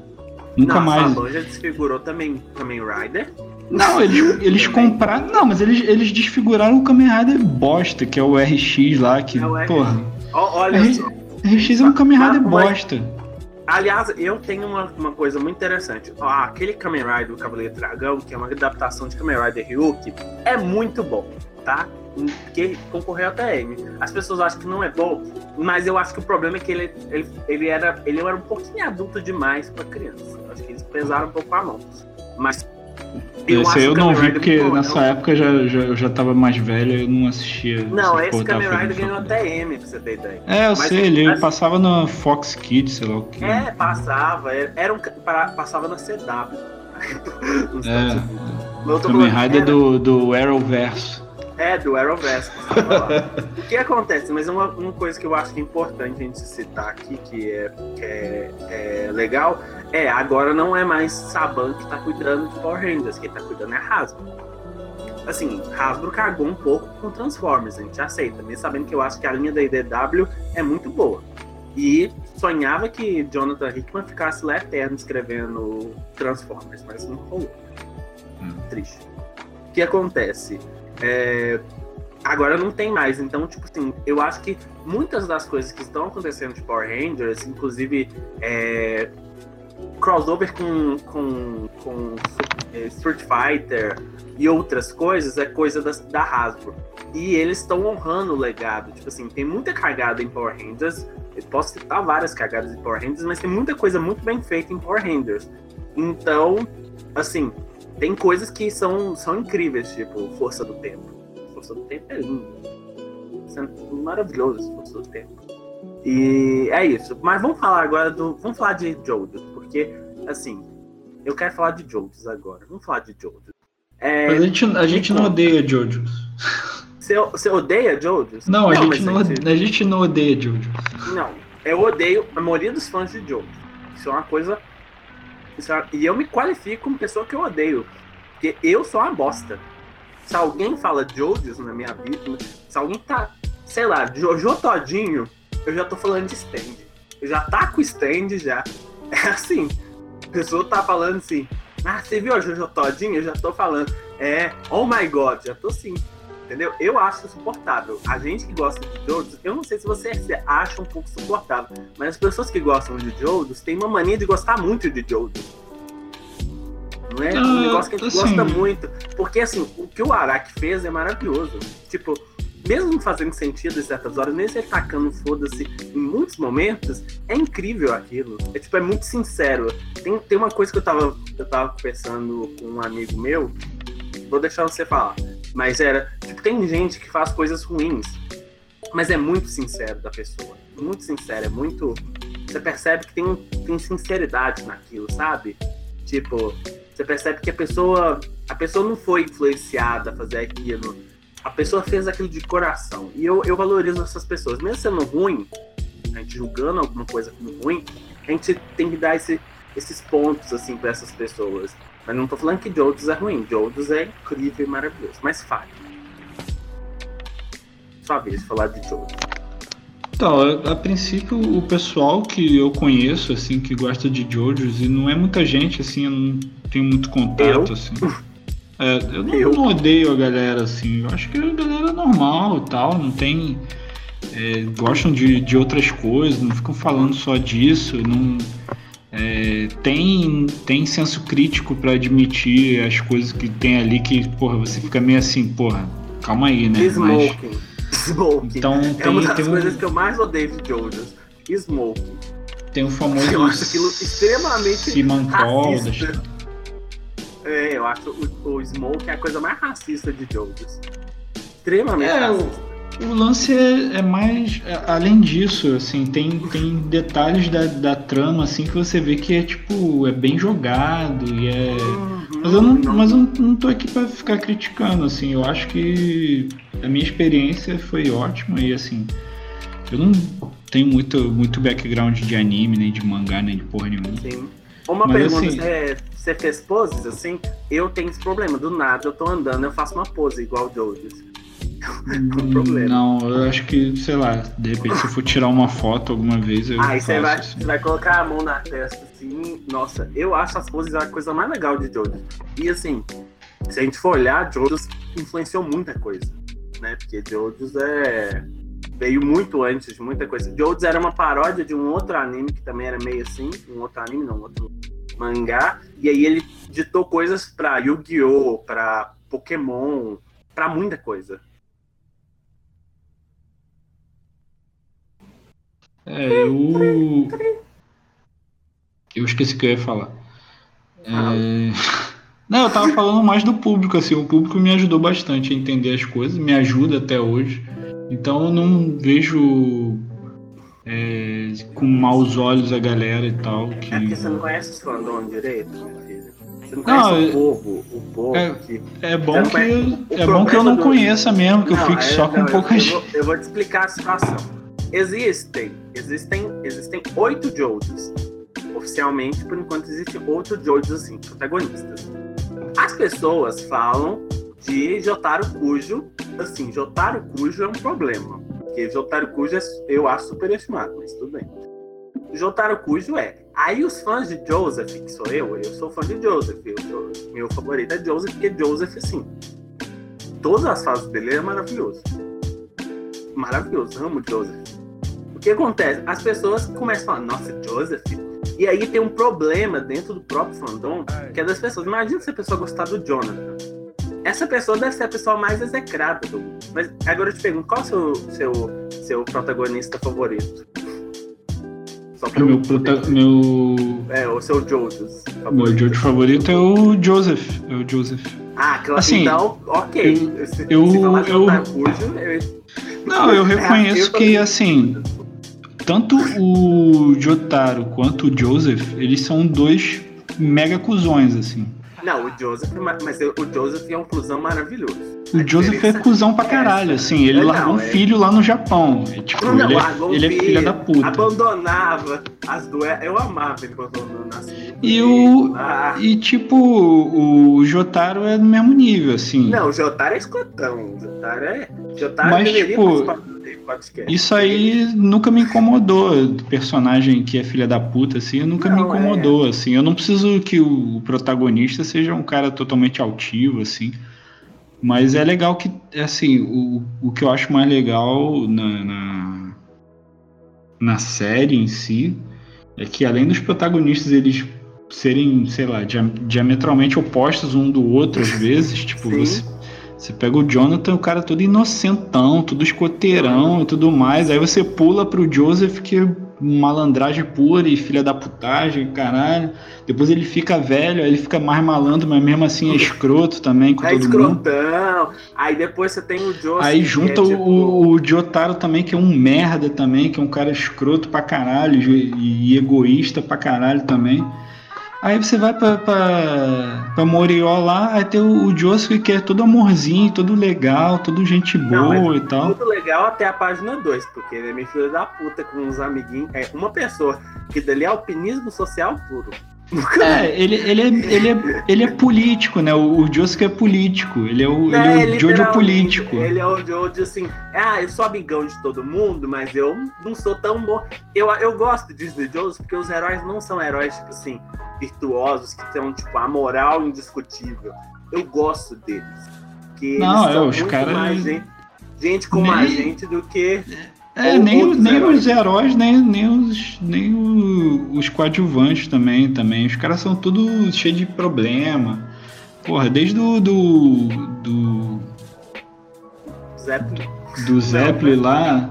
Nunca Não, mais. Saban já desfigurou também Kamen Rider. Não, eles, eles compraram. Não, mas eles, eles desfiguraram o Kamen Rider bosta, que é o RX lá, que. É o RX. porra. Ó, Olha R- só. RX é um Kamen Rider Mas- bosta. Aliás, eu tenho uma, uma coisa muito interessante. Ó, aquele Kamen Rider, o Cavaleiro Dragão, que é uma adaptação de Kamen Rider Ryuki, é muito bom, tá? Que concorreu até M. As pessoas acham que não é bom, mas eu acho que o problema é que ele, ele, ele era, ele era um pouquinho adulto demais pra criança. Eu acho que eles pesaram um pouco a mão. Mas. Esse acho aí eu não vi porque muito bom. nessa época já, já, eu já tava mais velho eu não assistia. Não, esse Kamen Rider ganhou até M, pra você ter ideia. É, eu Mas- sei, ele mas- passava no Fox Kids, sei lá o que. É, passava. Era era um, para- passava na CW. (laughs) É. Eu Kamen Rider era- do, do Arrowverse. É, do Arrowverse. o que acontece? Mas uma, uma coisa que eu acho que é importante a gente citar aqui, que é, é, é legal, é agora não é mais Saban que tá cuidando de Power Rangers, quem tá cuidando é a Hasbro. Assim, Hasbro cagou um pouco com Transformers, a gente aceita, mesmo sabendo que eu acho que a linha da IDW é muito boa. E sonhava que Jonathan Hickman ficasse lá eterno escrevendo Transformers, mas não rolou. Hum. Triste. O que acontece? É, agora não tem mais. Então, tipo assim, eu acho que muitas das coisas que estão acontecendo de Power Rangers, inclusive é, crossover com, com, com é, Street Fighter e outras coisas, é coisa das- da Hasbro. E eles estão honrando o legado. Tipo assim, tem muita cagada em Power Rangers. Eu posso citar várias cagadas em Power Rangers, mas tem muita coisa muito bem feita em Power Rangers. Então, assim, tem coisas que são, são incríveis, tipo Força do Tempo. Força do Tempo é lindo. É maravilhoso, Força do Tempo. E é isso. Mas vamos falar agora do. Vamos falar de Jojo, porque, assim, eu quero falar de Jojos agora. Vamos falar de Jojo. É, a gente, a gente não odeia Jojo. você, você odeia Jojos? Não, a, gente mas não, ode- a gente não odeia Jojo. Não, eu odeio a maioria dos fãs de Jojo. Isso é uma coisa. E eu me qualifico como pessoa que eu odeio. Porque eu sou uma bosta. Se alguém fala Jojos na minha vida, se alguém tá, sei lá, Jojo todinho, eu já tô falando de stand. Eu já tá com stand já. (laughs) É assim. A pessoa tá falando assim. Ah, você viu a Jojo todinho? Eu já tô falando. É, oh my god, já tô sim. Entendeu? Eu acho insuportável. A gente que gosta de Jodos, eu não sei se você acha um pouco suportável, mas as pessoas que gostam de Jodos têm uma mania de gostar muito de Jodos. Não é? Um Ah, negócio que a gente assim. gosta muito. Porque, assim, o que o Araki fez é maravilhoso. Tipo, mesmo fazendo sentido em certas horas, mesmo ele tacando foda-se em muitos momentos, é incrível aquilo. É, tipo, é muito sincero. Tem, tem uma coisa que eu tava, eu tava conversando com um amigo meu, vou deixar você falar. Mas era, tipo, tem gente que faz coisas ruins, mas é muito sincero da pessoa. Muito sincero, é muito. Você percebe que tem, tem sinceridade naquilo, sabe? Tipo, Você percebe que a pessoa, a pessoa não foi influenciada a fazer aquilo. A pessoa fez aquilo de coração. E eu, eu valorizo essas pessoas. Mesmo sendo ruim, a gente julgando alguma coisa como ruim, a gente tem que dar esse, esses pontos assim para essas pessoas. Mas não tô falando que Jodos é ruim. Jodos é incrível e maravilhoso. Mas fale. Sua vez falar de Jodos. Então, a, a, princípio, o pessoal que eu conheço, assim, que gosta de Jojos, e não é muita gente, assim, eu não tenho muito contato, eu? assim. É, eu, não, eu, não, odeio a galera, assim, eu acho que a galera é normal e tal, não tem. É, gostam de, de outras coisas, não ficam falando só disso, não. É, tem, tem senso crítico para admitir as coisas que tem ali que, porra, você fica meio assim, porra, calma aí, né? Smoking. Mas, (laughs) Smoking. Então, é tem, uma das tem coisas um... que eu mais odeio de Jojo's. Smoking. Tem o famoso. Eu acho aquilo extremamente. Simon É, eu acho o, o Smoke é a coisa mais racista de Jojo's. Extremamente é, racista. O lance é, é mais. É, além disso, assim, tem, tem detalhes da, da trama, assim, que você vê que é tipo. é bem jogado e é. Uhum, mas eu não, mas eu não tô aqui pra ficar criticando, assim. Eu acho que a minha experiência foi ótima e assim. Eu não tenho muito, muito background de anime, nem de mangá, nem de porra nenhuma. Sim. Uma mas, pergunta, assim, é, você fez poses assim? Eu tenho esse problema. Do nada eu tô andando, eu faço uma pose igual o (laughs) Jodes. Não, eu acho que, sei lá, de repente se eu for tirar uma foto alguma vez, eu. Aí você vai, assim. vai colocar a mão na testa assim. Nossa, eu acho as poses a coisa mais legal de Jojo. E assim, se a gente for olhar, Jojo influenciou muita coisa, né? Porque Jojo é. Veio muito antes de muita coisa. Jojo era uma paródia de um outro anime que também era meio assim. Um outro anime, não, um outro mangá. E aí ele ditou coisas pra Yu-Gi-Oh!, pra Pokémon, pra muita coisa. É, eu. Eu esqueci o que eu ia falar. É... (laughs) Não, eu tava falando mais do público, assim, o público me ajudou bastante a entender as coisas, me ajuda até hoje. Então eu não vejo é, com maus olhos a galera e tal. Que... É porque você não conhece os fandom direito. Você não conhece não, o povo, o povo é, que... é bom que, é bom que eu não do... conheça mesmo, que não, eu fique só com poucas. Eu vou, eu vou te explicar a situação Existem, existem, existem oito Jojos. Oficialmente, por enquanto, existem oito Jojos assim, protagonistas. As pessoas falam de Jotaro Kujo, assim, Jotaro Kujo é um problema. Porque Jotaro Kujo é, eu acho superestimado, mas tudo bem. Jotaro Kujo é. Aí os fãs de Joseph, que sou eu, eu sou fã de Joseph. Eu, meu favorito é Joseph, porque Joseph, assim, todas as fases dele é maravilhoso. Maravilhoso, amo Joseph. O que acontece? As pessoas começam a falar, nossa, Joseph. E aí tem um problema dentro do próprio fandom, que é das pessoas. Imagina se a pessoa gostar do Jonathan. Essa pessoa deve ser a pessoa mais execrada do mundo. Mas agora eu te pergunto, qual é o seu, seu, seu protagonista favorito? Só pra meu, prota meu. É, o seu Jojo. Meu Jojo favorito é o Joseph. É o Joseph. Ah, claro. Assim, então, ok. Eu. Se, eu, se eu... eu... Não, eu (laughs) reconheço que, assim, tanto o Jotaro quanto o Joseph, eles são dois mega cuzões, assim. Não, o Joseph, mas o Joseph é um cuzão maravilhoso. O Joseph é cuzão pra caralho, assim. Ele largou um é... filho lá no Japão. É, tipo, não, ele, é, ele é filho, da puta. Abandonava as duas. Eu amava ele quando nasci. E o. Ah. E tipo, o Jotaro é do mesmo nível, assim. Não, o Jotaro é escotão. O Jotaro é. Jotaro Mas, tipo, isso aí nunca me incomodou. Do personagem que é filha da puta, assim, nunca não, me incomodou, é... assim. Eu não preciso que o protagonista seja um cara totalmente altivo, assim. Mas é legal que, assim, o, o que eu acho mais legal na, na, na série em si é que além dos protagonistas eles serem, sei lá, diametralmente opostos um do outro às vezes, tipo, você você pega o Jonathan, o cara todo inocentão, todo escoteirão e tudo mais. Aí você pula pro Joseph, que é malandragem pura e filha da putagem, caralho. Depois ele fica velho, aí ele fica mais malandro, mas mesmo assim é escroto também com é todo escrotão. mundo. Aí depois você tem o Joseph. Aí junta é, tipo... o, o Jotaro também, que é um merda também, que é um cara escroto pra caralho e, e egoísta pra caralho também. Aí você vai pra, pra, pra Morió lá, aí tem o, o Joseph que é todo amorzinho, todo legal, todo gente boa Não, e tal. Tudo legal até a página 2, porque ele é meio filho da puta com uns amiguinhos. É uma pessoa que dali é alpinismo social puro. É, ele, ele, é, ele, é, ele é político, né? O, o Joseph é político. Ele é o, É, ele é o Jojo literalmente, político. Ele é o Jojo, assim, ah, eu sou amigão de todo mundo, mas eu não sou tão bom. Eu, eu gosto disso do Jojo porque os heróis não são heróis, tipo assim, virtuosos, que têm, tipo, a moral indiscutível. Eu gosto deles. Porque Não, eles é, são os muito caras- mais gente, gente como Nem- a gente do que. É, Ou nem, nem heróis. os heróis, nem, nem, os, nem o- os coadjuvantes também, também. Os caras são tudo cheio de problema. Porra, desde do. do. do, Zé do Zeppelin lá.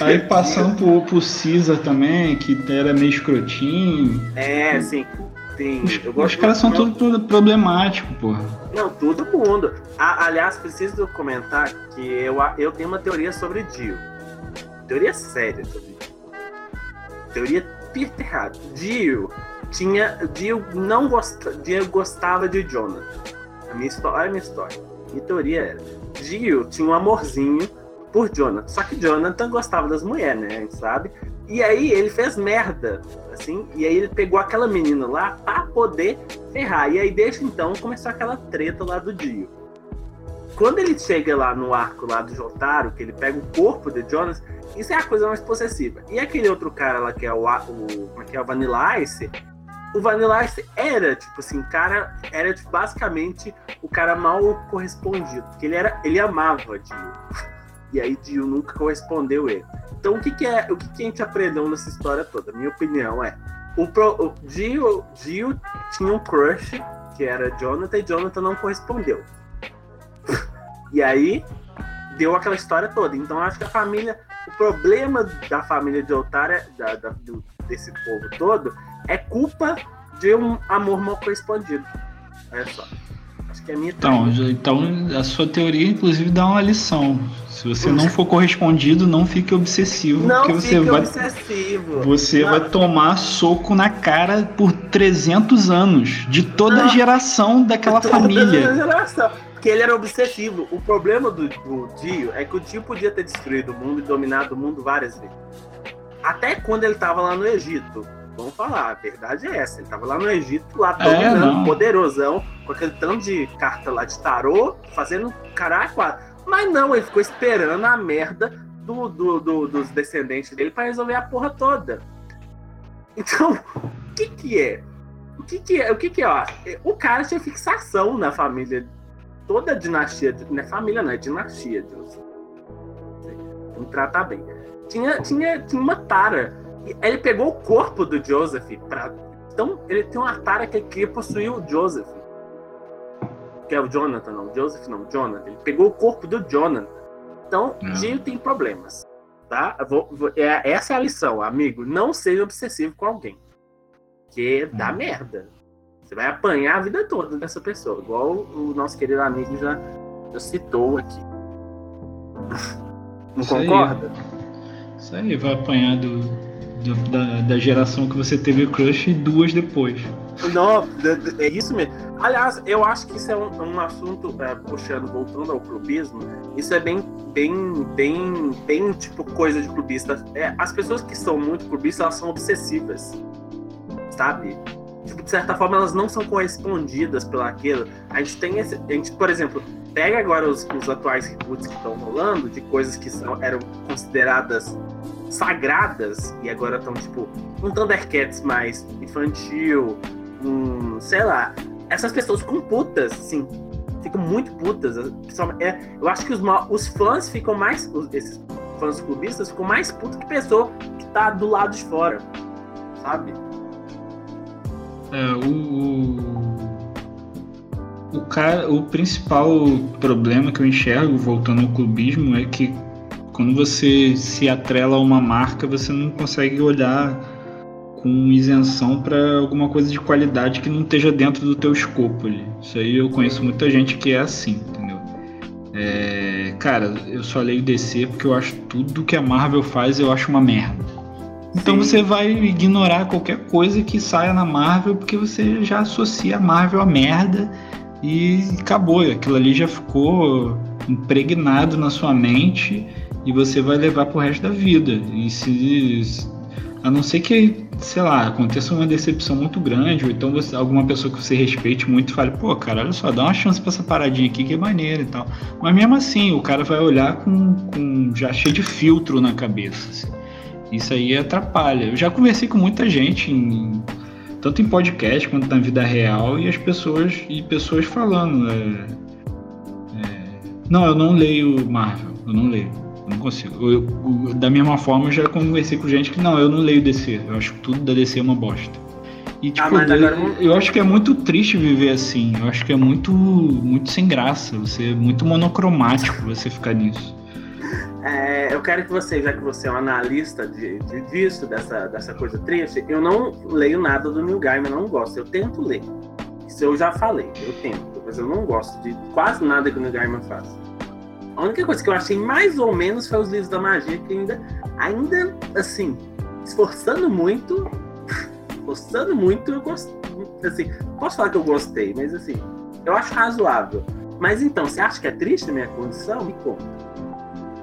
Aí passando pro, pro Caesar também, que era meio escrotinho. É, assim. Tem, Os, eu os caras são muito- tudo pro- problemático, porra. Não, todo mundo. A- aliás, preciso comentar que eu, eu tenho uma teoria sobre Dio. Teoria séria sobre Dio. Teoria errada. Dio tinha. Dio não gosta, Dio gostava de Jonathan. A minha história, olha a minha história. Minha teoria era. Dio tinha um amorzinho por Jonathan. Só que Jonathan gostava das mulheres, né? A gente sabe. E aí ele fez merda. Assim, e aí ele pegou aquela menina lá pra poder ferrar. E aí, desde então, começou aquela treta lá do Dio. Quando ele chega lá no arco lá do Jotaro, que ele pega o corpo de Jonas, isso é a coisa mais possessiva. E aquele outro cara lá, que é o, o, é que é, o Vanilla Ice, o Vanilla Ice era, tipo assim, cara, era tipo, basicamente o cara mal correspondido. Porque ele, era, ele amava Dio. (laughs) E aí Dio nunca correspondeu ele. Então o que, que é o que, que a gente aprendeu nessa história toda? Minha opinião é o, pro, o Dio, Dio tinha um crush que era Jonathan e Jonathan não correspondeu. E aí deu aquela história toda. Então acho que a família, o problema da família de Otária, da, da- do- desse povo todo, é culpa de um amor mal correspondido. Olha só. Acho que é a minha Então, teoria. então a sua teoria, inclusive, dá uma lição. Se você não for correspondido, não fique obsessivo, não porque você fique vai, obsessivo. você Não. vai tomar soco na cara por 300 anos de toda a Não. geração daquela Toda família. geração. Porque ele era obsessivo. O problema do, do Dio é que o Dio podia ter destruído o mundo e dominado o mundo várias vezes. Até quando ele tava lá no Egito. Vamos falar, a verdade é essa. Ele tava lá no Egito, lá É, dominando, não. poderosão, com aquele tanto de carta lá de tarô, fazendo quatro. Mas não, ele ficou esperando a merda do, do- do- dos descendentes dele pra resolver a porra toda. Então, (laughs) o que que é? O que que é? O que que é? Ó, o cara tinha fixação na família. Toda a dinastia. Não é família, não, é dinastia. Vamos tratar bem. Tinha, tinha, tinha uma tara. Ele pegou o corpo do Joseph pra. Então, ele tem uma tara que ele queria possuir o Joseph. Que é o Jonathan, não. Joseph não, Jonathan. Ele pegou o corpo do Jonathan. Então, Não. Dio tem problemas. Tá? Vou- vou- é, essa é a lição, amigo. Não seja obsessivo com alguém. Porque dá Hum. merda. Você vai apanhar a vida toda dessa pessoa. Igual o nosso querido amigo já, já citou aqui. Não Isso aí. concorda? Isso aí, vai apanhar do, do- da, da geração que você teve crush e duas depois. Não, é isso mesmo. Aliás, eu acho que isso é um, um assunto, é, puxando, voltando ao clubismo, isso é bem, bem, bem, bem, tipo, coisa de clubista. É, as pessoas que são muito clubistas, elas são obsessivas, sabe? De certa forma, elas não são correspondidas pelo aquilo. A gente tem esse, a gente, por exemplo, pega agora os, os atuais reboots que estão rolando, de coisas que são, eram consideradas sagradas, e agora estão, tipo, um Thundercats mais infantil, um, sei lá, essas pessoas ficam putas, assim, ficam muito putas. É, eu acho que os, os fãs ficam mais, os- esses fãs clubistas ficam mais putos que pessoa que tá do lado de fora, sabe? É, o, o, o, cara, o principal problema que eu enxergo, voltando ao clubismo, é que quando você se atrela a uma marca, você não consegue olhar com isenção para alguma coisa de qualidade que não esteja dentro do teu escopo ali. Isso aí eu conheço muita gente que é assim, entendeu? É, cara, eu só leio DC porque eu acho tudo que a Marvel faz eu acho uma merda. Então Sim. você vai ignorar qualquer coisa que saia na Marvel, porque você já associa a Marvel a merda e acabou. Aquilo ali já ficou impregnado na sua mente e você vai levar pro resto da vida. E se. A não ser que, sei lá, aconteça uma decepção muito grande, ou então você, alguma pessoa que você respeite muito fale, pô, cara, olha só, dá uma chance pra essa paradinha aqui que é maneira e tal. Mas mesmo assim, o cara vai olhar com, com já cheio de filtro na cabeça. assim. Isso aí atrapalha. Eu já conversei com muita gente, em- tanto em podcast quanto na vida real, e as pessoas e pessoas falando. é, é, não, eu não leio Marvel, eu não leio. Eu não consigo. Eu- eu- da mesma forma, eu já conversei com gente que não, eu não leio DC. Eu acho que tudo da DC é uma bosta. E tipo, Ah, eu, eu acho que é muito triste viver assim. Eu acho que é muito, muito sem graça. Você é muito monocromático você ficar nisso. É, eu quero que você, já que você é um analista de, de, disso, dessa, dessa coisa triste, eu não leio nada do Neil Gaiman, não gosto. Eu tento ler. Isso eu já falei, eu tento, mas eu não gosto de quase nada que o Neil Gaiman faz. A única coisa que eu achei mais ou menos foi os livros da magia, que ainda, ainda assim, esforçando muito, (laughs) esforçando muito, eu gosto. Assim, posso falar que eu gostei, mas assim, eu acho razoável. Mas então, você acha que é triste a minha condição? Me conta.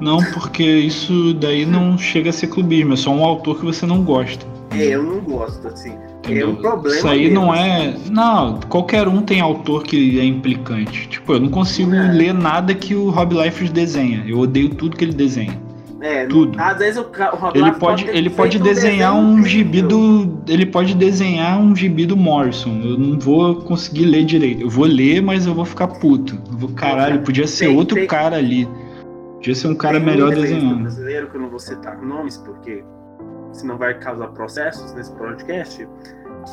Não, porque isso daí não chega a ser clubismo, é só um autor que você não gosta. É, eu não gosto, assim. Entendeu? É um problema Isso aí mesmo, não é. Não, qualquer um tem autor que é implicante. Tipo, eu não consigo É. ler nada que o Rob Liefeld desenha. Eu odeio tudo que ele desenha. É, tudo. Às vezes o, o Rob Ele Liefeld pode, ter ele pode um desenhar um incrível. gibi do. Ele pode desenhar um gibi do Morrison. Eu não vou conseguir ler direito. Eu vou ler, mas eu vou ficar puto. Eu vou, caralho, podia ser Tem- outro tem- cara ali. Podia ser um cara Tem um melhor desenhista desenhando. brasileiro, que eu não vou citar nomes, porque senão vai causar processos nesse podcast,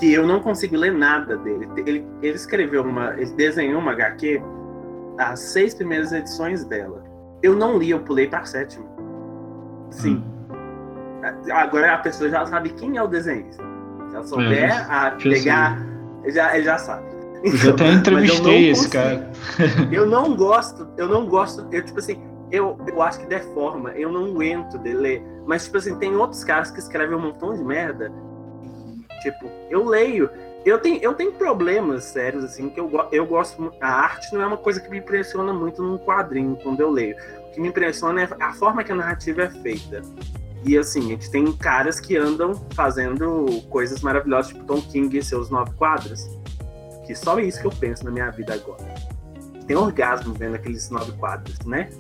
que eu não consigo ler nada dele. Ele, ele escreveu uma. Ele desenhou uma HQ, as seis primeiras edições dela. Eu não li, eu pulei pra sétima. Sim. Hum. Agora a pessoa já sabe quem é o desenhista. Se ela souber É, a pegar, ele já, ele já sabe. Eu já até Mas eu entrevistei esse cara. Eu não gosto, eu não gosto, eu tipo assim, eu, eu acho que deforma, eu não aguento de ler. Mas, tipo assim, tem outros caras que escrevem um montão de merda. Tipo, eu leio. Eu tenho, eu tenho problemas sérios, assim, que eu, eu gosto. A arte não é uma coisa que me impressiona muito num quadrinho quando eu leio. O que me impressiona é a forma que a narrativa é feita. E assim, a gente tem caras que andam fazendo coisas maravilhosas, tipo Tom King e seus nove quadros. Que só é isso que eu penso na minha vida agora tem orgasmo vendo aqueles nove quadros, né?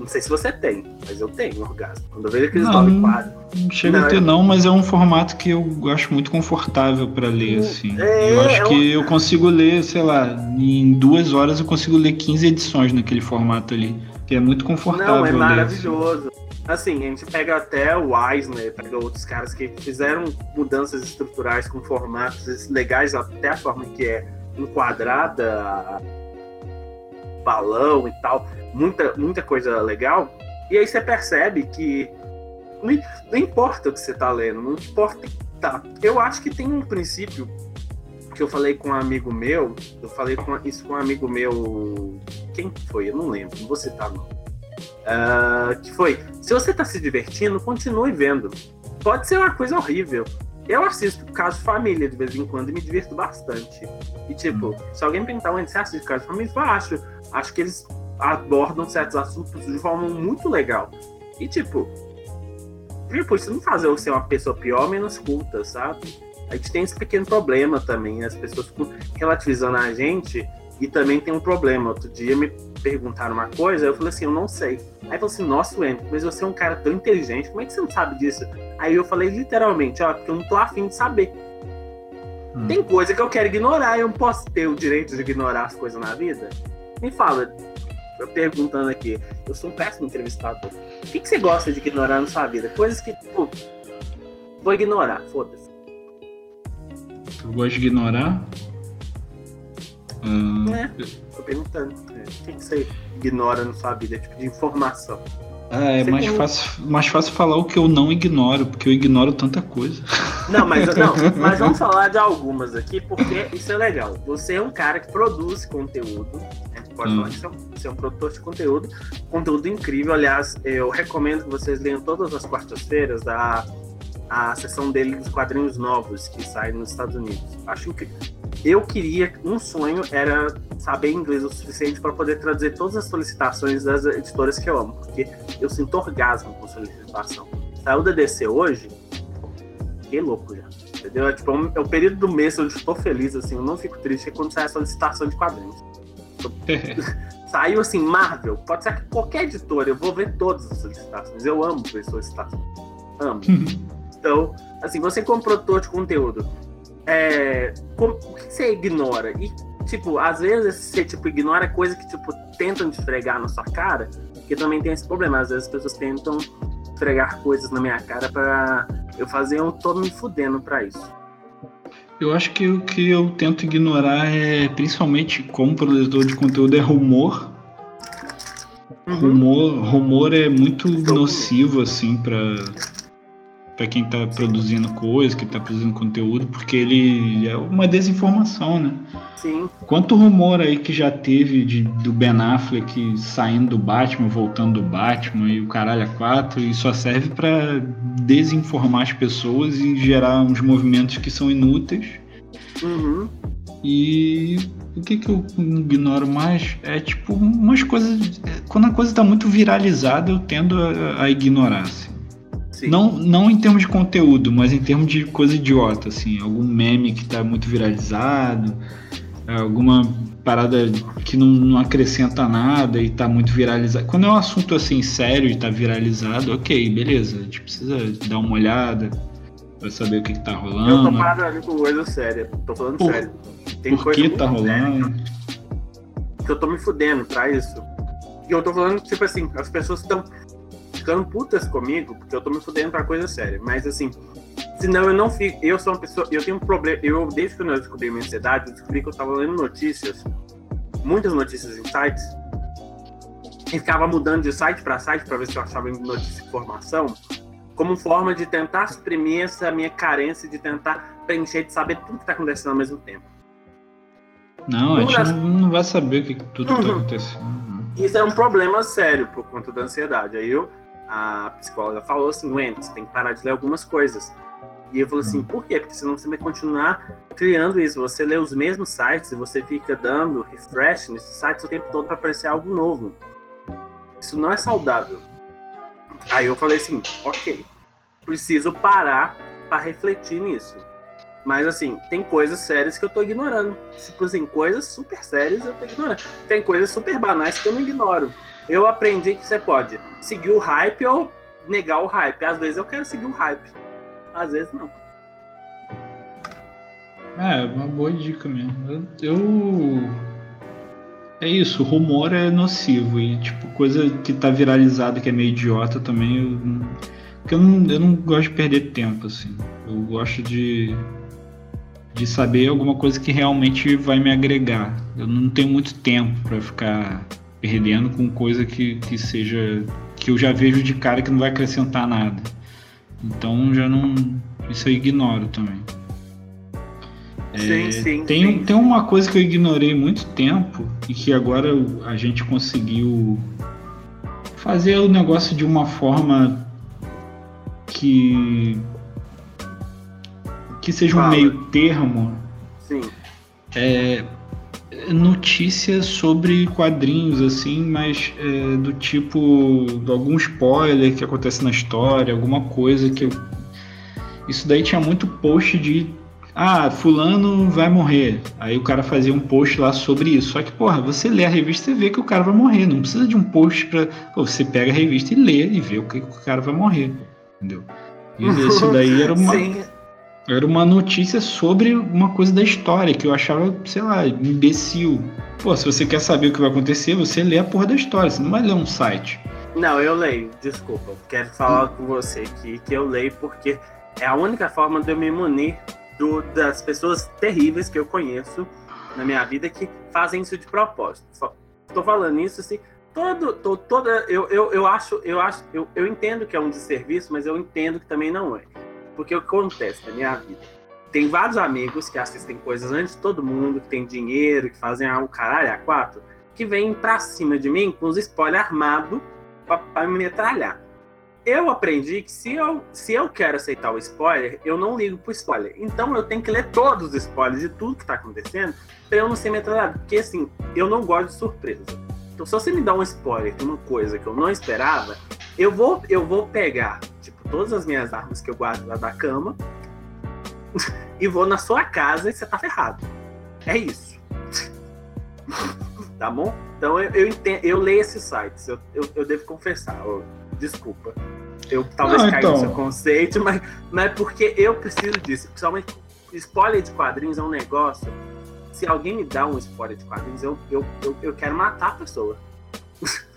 Não sei se você tem, mas eu tenho orgasmo. Quando eu vejo aqueles Não, nove quadros. Não chega Não, a ter é- não, mas é um formato que eu acho muito confortável pra ler, assim. É, eu acho é que eu consigo ler, sei lá, em duas horas eu consigo ler 15 edições naquele formato ali. Que é muito confortável Não, é ler. maravilhoso. Assim, a gente pega até o Eisner, pega outros caras que fizeram mudanças estruturais com formatos legais, até a forma que é enquadrada, balão e tal, muita, muita coisa legal. E aí você percebe que não, não importa o que você tá lendo, não importa. Tá. Eu acho que tem um princípio que eu falei com um amigo meu, eu falei com isso com um amigo meu. Quem foi? Eu não lembro, não vou citar não. Ah, que foi, se você tá se divertindo, continue vendo. Pode ser uma coisa horrível. Eu assisto Caso Família de vez em quando e me divirto bastante. E tipo, se alguém perguntar onde você assiste Caso Família, eu acho. Acho que eles abordam certos assuntos de forma muito legal. E tipo, tipo, isso não faz eu ser uma pessoa pior, menos culta, sabe? A gente tem esse pequeno problema também, as pessoas ficam relativizando a gente e também tem um problema. Outro dia me perguntaram uma coisa, eu falei assim, eu não sei. Aí falou assim, nossa, Wendel, mas você é um cara tão inteligente, como é que você não sabe disso? Aí eu falei literalmente, ó, porque eu não tô afim de saber. Hum. Tem coisa que eu quero ignorar, eu não posso ter o direito de ignorar as coisas na vida? Me fala, eu perguntando aqui, eu sou um péssimo entrevistador. O que, que você gosta de ignorar na sua vida? Coisas que, tipo, vou ignorar, foda-se. Eu gosto de ignorar. Ah, Né? Tô perguntando. é, O que, que você ignora na sua vida, tipo, de informação? ah, é Você mais tem- fácil, mais fácil falar o que eu não ignoro, porque eu ignoro tanta coisa. Não, mas, (laughs) não, mas vamos falar de algumas aqui, porque isso é legal. Você é um cara que produz conteúdo. Você é, um, você é um produtor de conteúdo, conteúdo incrível. Aliás, eu recomendo que vocês leiam todas as quartas-feiras a, a sessão dele dos quadrinhos novos que saem nos Estados Unidos. Acho incrível. Eu queria, um sonho era saber inglês o suficiente para poder traduzir todas as solicitações das editoras que eu amo, porque eu sinto orgasmo com solicitação. Saiu da DC hoje, fiquei louco já. Entendeu? É, tipo, é o período do mês onde estou feliz, assim, eu não fico triste é quando sai a solicitação de quadrinhos. (laughs) Saiu assim, Marvel, pode ser que qualquer editora, eu vou ver todas as solicitações. Eu amo ver solicitações. Amo. (laughs) então, assim, você como produtor de conteúdo, é, como, o que você ignora? E, tipo, às vezes você tipo, ignora coisa que, tipo, tentam te fregar na sua cara, que também tem esse problema. Às vezes as pessoas tentam fregar coisas na minha cara para eu fazer, eu tô me fudendo pra isso. Eu acho que o que eu tento ignorar é, principalmente como produtor de conteúdo, é rumor. Uhum. Rumor, rumor é muito nocivo, assim, para para quem está produzindo coisa, que está produzindo conteúdo, porque ele é uma desinformação, né? Sim. Quanto rumor aí que já teve de, do Ben Affleck saindo do Batman, voltando do Batman e o caralho a quatro, e só serve para desinformar as pessoas e gerar uns movimentos que são inúteis. Uhum. E o que, que eu ignoro mais é tipo umas coisas. Quando a coisa está muito viralizada, eu tendo a, a ignorar. Assim. Não, não em termos de conteúdo, mas em termos de coisa idiota, assim. Algum meme que tá muito viralizado, alguma parada que não, não acrescenta nada e tá muito viralizado. Quando é um assunto assim sério e tá viralizado, ok, beleza. A gente precisa dar uma olhada pra saber o que, que tá rolando. Eu tô parado com coisa séria. Tô falando por, sério. Tem por que tá rolando? Que eu tô me fudendo pra isso. E eu tô falando, tipo assim, as pessoas estão ficando putas comigo, porque eu tô me fudendo pra coisa séria. Mas assim, senão eu não fico. Eu sou uma pessoa. Eu tenho um problema. Eu, desde que eu descobri minha ansiedade, eu descobri que eu tava lendo notícias, muitas notícias em sites, e ficava mudando de site para site para ver se eu achava notícia e informação, como forma de tentar suprimir essa minha carência de tentar preencher, de saber tudo que tá acontecendo ao mesmo tempo. Não, a gente das... não vai saber o que tudo uhum. tá acontecendo. Isso é um problema sério por conta da ansiedade. Aí eu a psicóloga falou assim, Wendy, você tem que parar de ler algumas coisas. E eu falei assim, por quê? Porque senão você vai continuar criando isso. Você lê os mesmos sites e você fica dando refresh nesses sites o tempo todo para aparecer algo novo. Isso não é saudável. Aí eu falei assim, ok, preciso parar para refletir nisso. Mas assim, tem coisas sérias que eu tô ignorando. Tipo assim, coisas super sérias eu tô ignorando. Tem coisas super banais que eu não ignoro eu aprendi que você pode seguir o hype ou negar o hype. Às vezes eu quero seguir o hype, às vezes não. É, uma boa dica mesmo. Eu. É isso, rumor é nocivo e, tipo, coisa que tá viralizada que é meio idiota também. Eu... Porque eu não, eu não gosto de perder tempo, assim. Eu gosto de. De saber alguma coisa que realmente vai me agregar. Eu não tenho muito tempo para ficar perdendo com coisa que, que seja que eu já vejo de cara que não vai acrescentar nada. Então já não isso eu ignoro também. Sim, é, sim, tem, sim. tem uma coisa que eu ignorei muito tempo e que agora a gente conseguiu fazer o negócio de uma forma que que seja um Fala. meio termo. Sim. É, notícias sobre quadrinhos, assim, mas é, do tipo algum spoiler que acontece na história, alguma coisa que eu... Isso daí tinha muito post de ah, fulano vai morrer. Aí o cara fazia um post lá sobre isso. Só que, porra, você lê a revista e vê que o cara vai morrer. Não precisa de um post pra. Pô, você pega a revista e lê e vê o que o cara vai morrer. Entendeu? E (laughs) isso daí era uma. Sim. Era uma notícia sobre uma coisa da história que eu achava, sei lá, imbecil. Pô, se você quer saber o que vai acontecer, você lê a porra da história, você não vai ler um site. Não, eu leio, desculpa. Quero falar com você que, que eu leio porque é a única forma de eu me munir do, das pessoas terríveis que eu conheço na minha vida que fazem isso de propósito. Estou falando isso assim, todo, todo, toda, eu, eu, eu acho, eu acho, eu, eu entendo que é um desserviço, mas eu entendo que também não é. Porque o que acontece na minha vida? Tem vários amigos que assistem coisas antes de todo mundo, que tem dinheiro, que fazem o caralho a quatro. que vem pra cima de mim com os spoilers armados pra, pra me metralhar. Eu aprendi que se eu, se eu quero aceitar o spoiler, eu não ligo pro spoiler. Então eu tenho que ler todos os spoilers de tudo que tá acontecendo pra eu não ser metralhado. Porque assim, eu não gosto de surpresa. Então se você me dá um spoiler de uma coisa que eu não esperava, eu vou, eu vou pegar, todas as minhas armas que eu guardo lá da cama (laughs) e vou na sua casa e você tá ferrado. É isso. tá bom? Então eu, eu, entendo, eu leio esses sites, eu, eu, eu devo confessar, eu, desculpa. Eu talvez Não, caia então. no seu conceito, (laughs) mas, mas é porque eu preciso disso. Principalmente, spoiler de quadrinhos é um negócio. Se alguém me dá um spoiler de quadrinhos, eu, eu, eu, eu quero matar a pessoa. (laughs)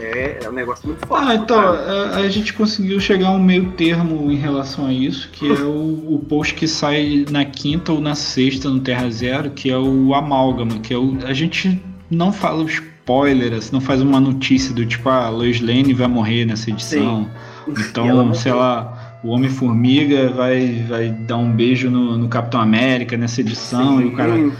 É, é um negócio muito forte. Ah, então, a, a gente conseguiu chegar a um meio termo em relação a isso, que é o, o post que sai na quinta ou na sexta no Terra Zero, que é o amálgama, que é o. A gente não fala o spoiler, assim, não faz uma notícia do tipo, ah, Lois Lane vai morrer nessa edição. (laughs) Ela Então, sei lá, o Homem-Formiga vai, vai dar um beijo no, no Capitão América nessa edição, e o cara. Sim,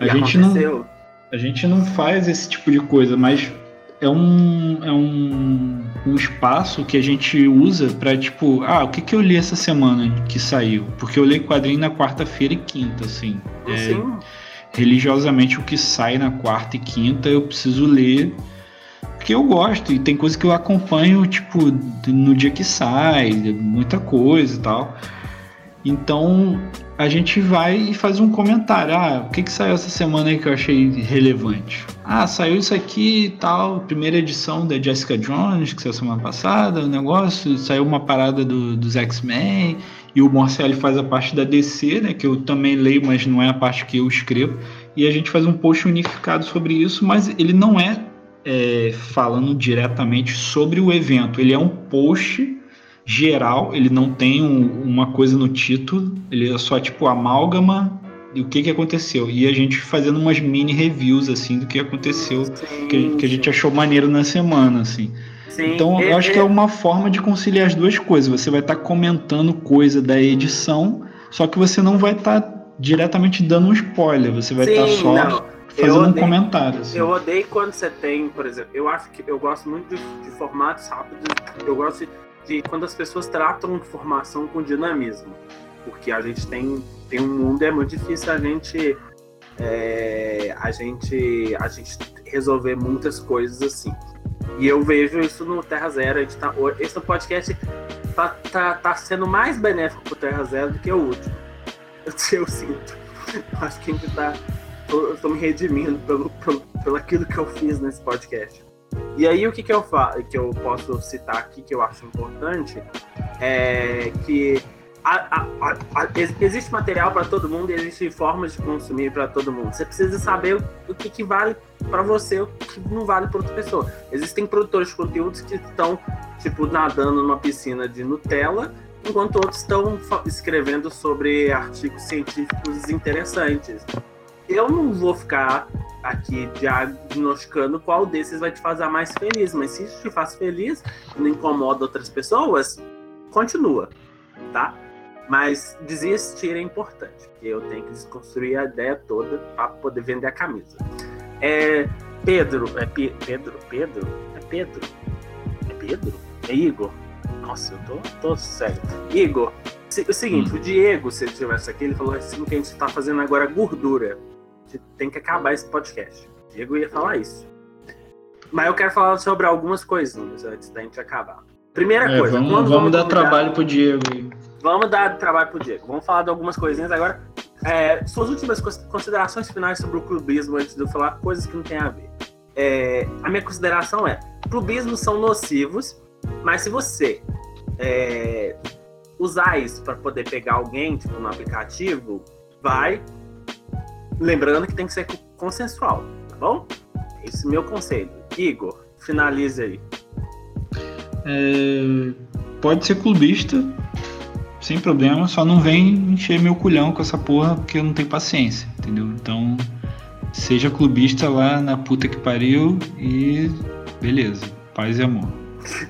A e gente não. A gente não faz esse tipo de coisa, mas é um, é um, um espaço que a gente usa pra, tipo, ah, o que, que eu li essa semana que saiu? Porque eu leio quadrinho na quarta-feira e quinta, assim. É, Sim, religiosamente, o que sai na quarta e quinta eu preciso ler porque eu gosto e tem coisa que eu acompanho, tipo, no dia que sai, muita coisa e tal. Então a gente vai e faz um comentário. Ah, o que, que saiu essa semana aí que eu achei relevante? Ah, saiu isso aqui e tal, primeira edição da Jessica Jones, que saiu semana passada, o negócio, saiu uma parada do, dos X-Men, e o Morcelli faz a parte da DC, né, que eu também leio, mas não é a parte que eu escrevo, e a gente faz um post unificado sobre isso, mas ele não é, é falando diretamente sobre o evento, ele é um post geral, ele não tem um- uma coisa no título, ele é só tipo amálgama o que que aconteceu. E a gente fazendo umas mini reviews assim do que aconteceu, sim, que, que a gente achou maneiro na semana, assim. sim. Então É- eu acho que é uma forma de conciliar as duas coisas. Você vai estar comentando coisa da edição, só que você não vai estar diretamente dando um spoiler, você vai estar Sim, só não. fazendo Eu um odeio- comentário. assim. Eu odeio quando você tem, por exemplo, eu acho que eu gosto muito de, de formatos rápidos. Eu gosto de, de quando as pessoas tratam informação com dinamismo, porque a gente tem tem um mundo é muito difícil a gente é, a gente a gente resolver muitas coisas assim. E eu vejo isso no Terra Zero. A gente tá, esse podcast tá, tá, tá sendo mais benéfico pro Terra Zero do que o último. (laughs) Eu, sinto. Acho que a gente tá eu tô me redimindo pelo, pelo, pelo aquilo que eu fiz nesse podcast. E aí o que, que eu falo, que eu posso citar aqui que eu acho importante é que a- a- a- a- ex- existe material para todo mundo existe formas de consumir para todo mundo. Você precisa saber o, o que, que vale para você, o que não vale para outra pessoa. Existem produtores de conteúdos que estão tipo nadando numa piscina de Nutella enquanto outros estão escrevendo sobre artigos científicos interessantes. Eu não vou ficar aqui diagnosticando qual desses vai te fazer mais feliz, mas se isso te faz feliz não incomoda outras pessoas, continua, tá? Mas desistir é importante, porque eu tenho que desconstruir a ideia toda para poder vender a camisa. É Pedro, é Pe- Pedro, Pedro, é Pedro, é Pedro, é Igor. Nossa, eu tô, tô sério. Igor, se- o seguinte, o Diego, se ele tivesse aqui, ele falou assim que a gente tá fazendo agora gordura. A gente tem que acabar esse podcast. O Diego ia falar isso. Mas eu quero falar sobre algumas coisinhas antes da gente acabar. Primeira É, coisa, vamos, quando vamos dar convidar- trabalho pro Diego. Vamos dar trabalho pro Diego. Vamos falar de algumas coisinhas agora. É, suas últimas cons- considerações finais sobre o clubismo antes de eu falar coisas que não tem a ver. É, a minha consideração é: clubismos são nocivos, mas se você é, usar isso para poder pegar alguém, tipo, no aplicativo, vai. Lembrando que tem que ser co- consensual, tá bom? Esse é o meu conselho. Igor, finalize aí. É, pode ser clubista, sem problema, só não vem encher meu culhão com essa porra porque eu não tenho paciência, entendeu? Então, seja clubista lá na puta que pariu e beleza, paz e amor.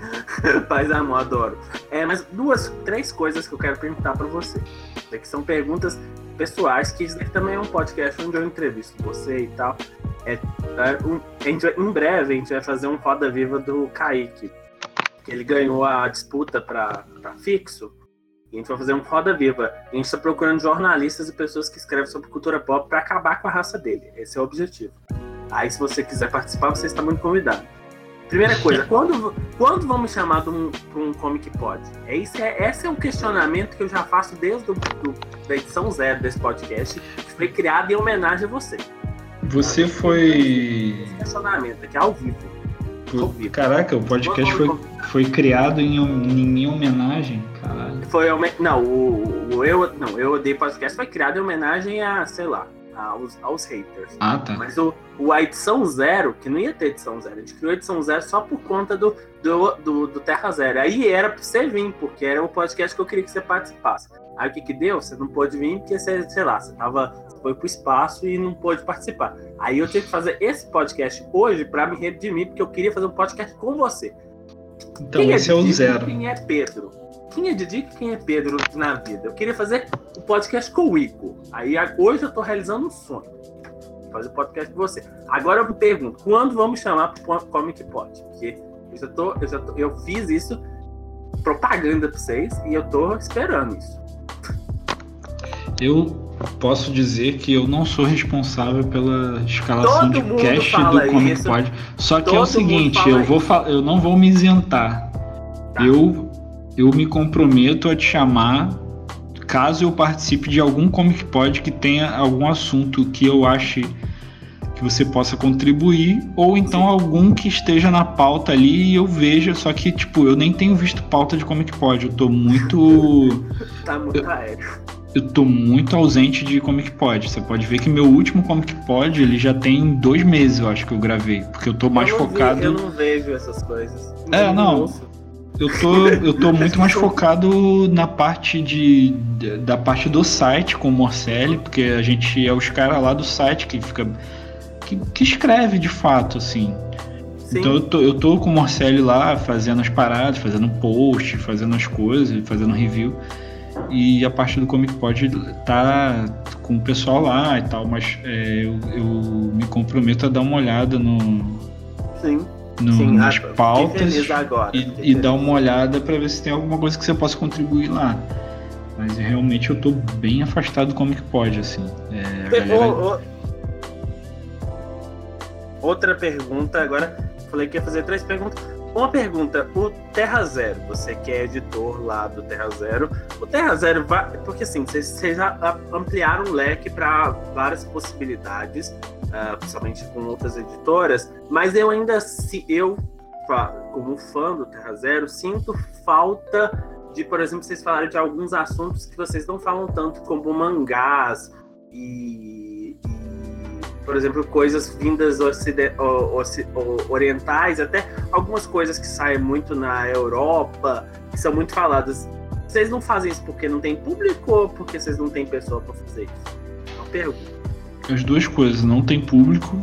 (laughs) Paz e amor, adoro. É, mas duas, três coisas que eu quero perguntar pra você. É Que são perguntas pessoais, que isso também é um podcast onde eu entrevisto você e tal. É, é, um, a gente, em breve a gente vai fazer um Roda Viva do Kaique. Que ele ganhou a disputa para fixo. A gente vai fazer um Roda Viva. A gente está procurando jornalistas e pessoas que escrevem sobre cultura pop para acabar com a raça dele. Esse é o objetivo. Aí, se você quiser participar, você está muito convidado. Primeira coisa, (laughs) quando, quando vamos chamar de um, um Comic Pod? É isso, é, esse é um questionamento que eu já faço desde da edição zero desse podcast, que foi criado em homenagem a você. Você foi. Esse questionamento aqui ao vivo. Caraca, o podcast foi, foi criado em, em minha homenagem. Caralho. Foi não, o, o eu não, eu odeio podcast foi criado em homenagem a, sei lá, aos, aos haters. Ah, tá. Mas o, o a edição zero, que não ia ter edição zero, a gente criou a edição zero só por conta do, do, do, do Terra Zero. Aí era pra você vir, porque era o podcast que eu queria que você participasse. Aí o que que deu? Você não pôde vir porque você, sei lá, você tava, você foi pro espaço e não pôde participar. Aí eu tive que fazer esse podcast hoje pra me redimir, porque eu queria fazer um podcast com você. Então, Quem esse é o Didi e zero. Quem é Pedro? Quem é Didi e quem é Pedro na vida? Eu queria fazer o podcast com o Ico. Aí hoje eu tô realizando um sonho. Fazer podcast com você. Agora eu me pergunto, quando vamos chamar pro Comic Pod? Porque eu já tô, eu já tô, eu fiz isso propaganda pra vocês e eu tô esperando isso. Eu posso dizer que eu não sou responsável pela escalação Todo de cast do Comic isso. Pod. Só que é Todo o mundo seguinte, eu vou eu não vou me isentar. Tá. Eu eu me comprometo a te chamar caso eu participe de algum Comic Pod que tenha algum assunto que eu ache que você possa contribuir ou então Sim. algum que esteja na pauta ali e eu veja, só que tipo, eu nem tenho visto pauta de Comic Pod, eu tô muito (laughs) Tá muito aéreo. eu tô muito ausente de Comic Pod. Você pode ver que meu último Comic Pod, ele já tem dois meses, eu acho que eu gravei. Porque eu tô mais eu não vi- focado. eu não vejo essas coisas. É, não. ouço. Eu tô, eu tô (laughs) muito mais focado na parte de. da parte do site com o Morcelli, porque a gente é os caras lá do site que fica. Que, que escreve de fato, assim. Sim. Então eu tô, eu tô com o Morcelli lá fazendo as paradas, fazendo post, fazendo as coisas, fazendo review. E a parte do Comic Pod tá com o pessoal lá e tal, mas é, eu, eu me comprometo a dar uma olhada no, Sim. no- Sim, nas ah, pautas agora, e, e dar uma olhada para ver se tem alguma coisa que você possa contribuir lá. Mas realmente eu tô bem afastado do Comic Pod, assim. É, a galera- ô- ô- Outra pergunta, agora falei que ia fazer três perguntas. Uma pergunta, o Terra Zero, você que é editor lá do Terra Zero, o Terra Zero vai. Porque assim, vocês, já ampliaram o leque para várias possibilidades, ah, principalmente com outras editoras, mas eu ainda, se eu, como fã do Terra Zero, sinto falta de, por exemplo, vocês falarem de alguns assuntos que vocês não falam tanto, como mangás e, por exemplo, coisas vindas ocide- o- o- orientais, até algumas coisas que saem muito na Europa, que são muito faladas. Vocês não fazem isso porque não tem público ou porque vocês não têm pessoa para fazer isso? É uma pergunta. As duas coisas, não tem público,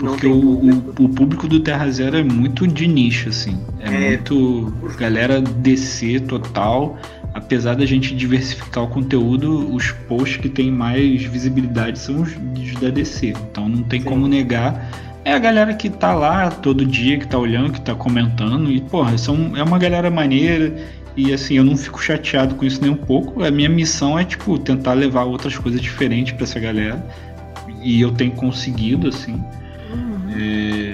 Não porque tem o, público. o, o público do Terra Zero é muito de nicho, assim. É, É. muito galera DC total. Apesar da gente diversificar o conteúdo, os posts que tem mais visibilidade são os da DC. Então não tem Sim. como negar. É a galera que tá lá todo dia, que tá olhando, que tá comentando. E, porra, são, é uma galera maneira. E assim, eu não fico chateado com isso nem um pouco. A minha missão é, tipo, tentar levar outras coisas diferentes pra essa galera. E eu tenho conseguido, assim. É,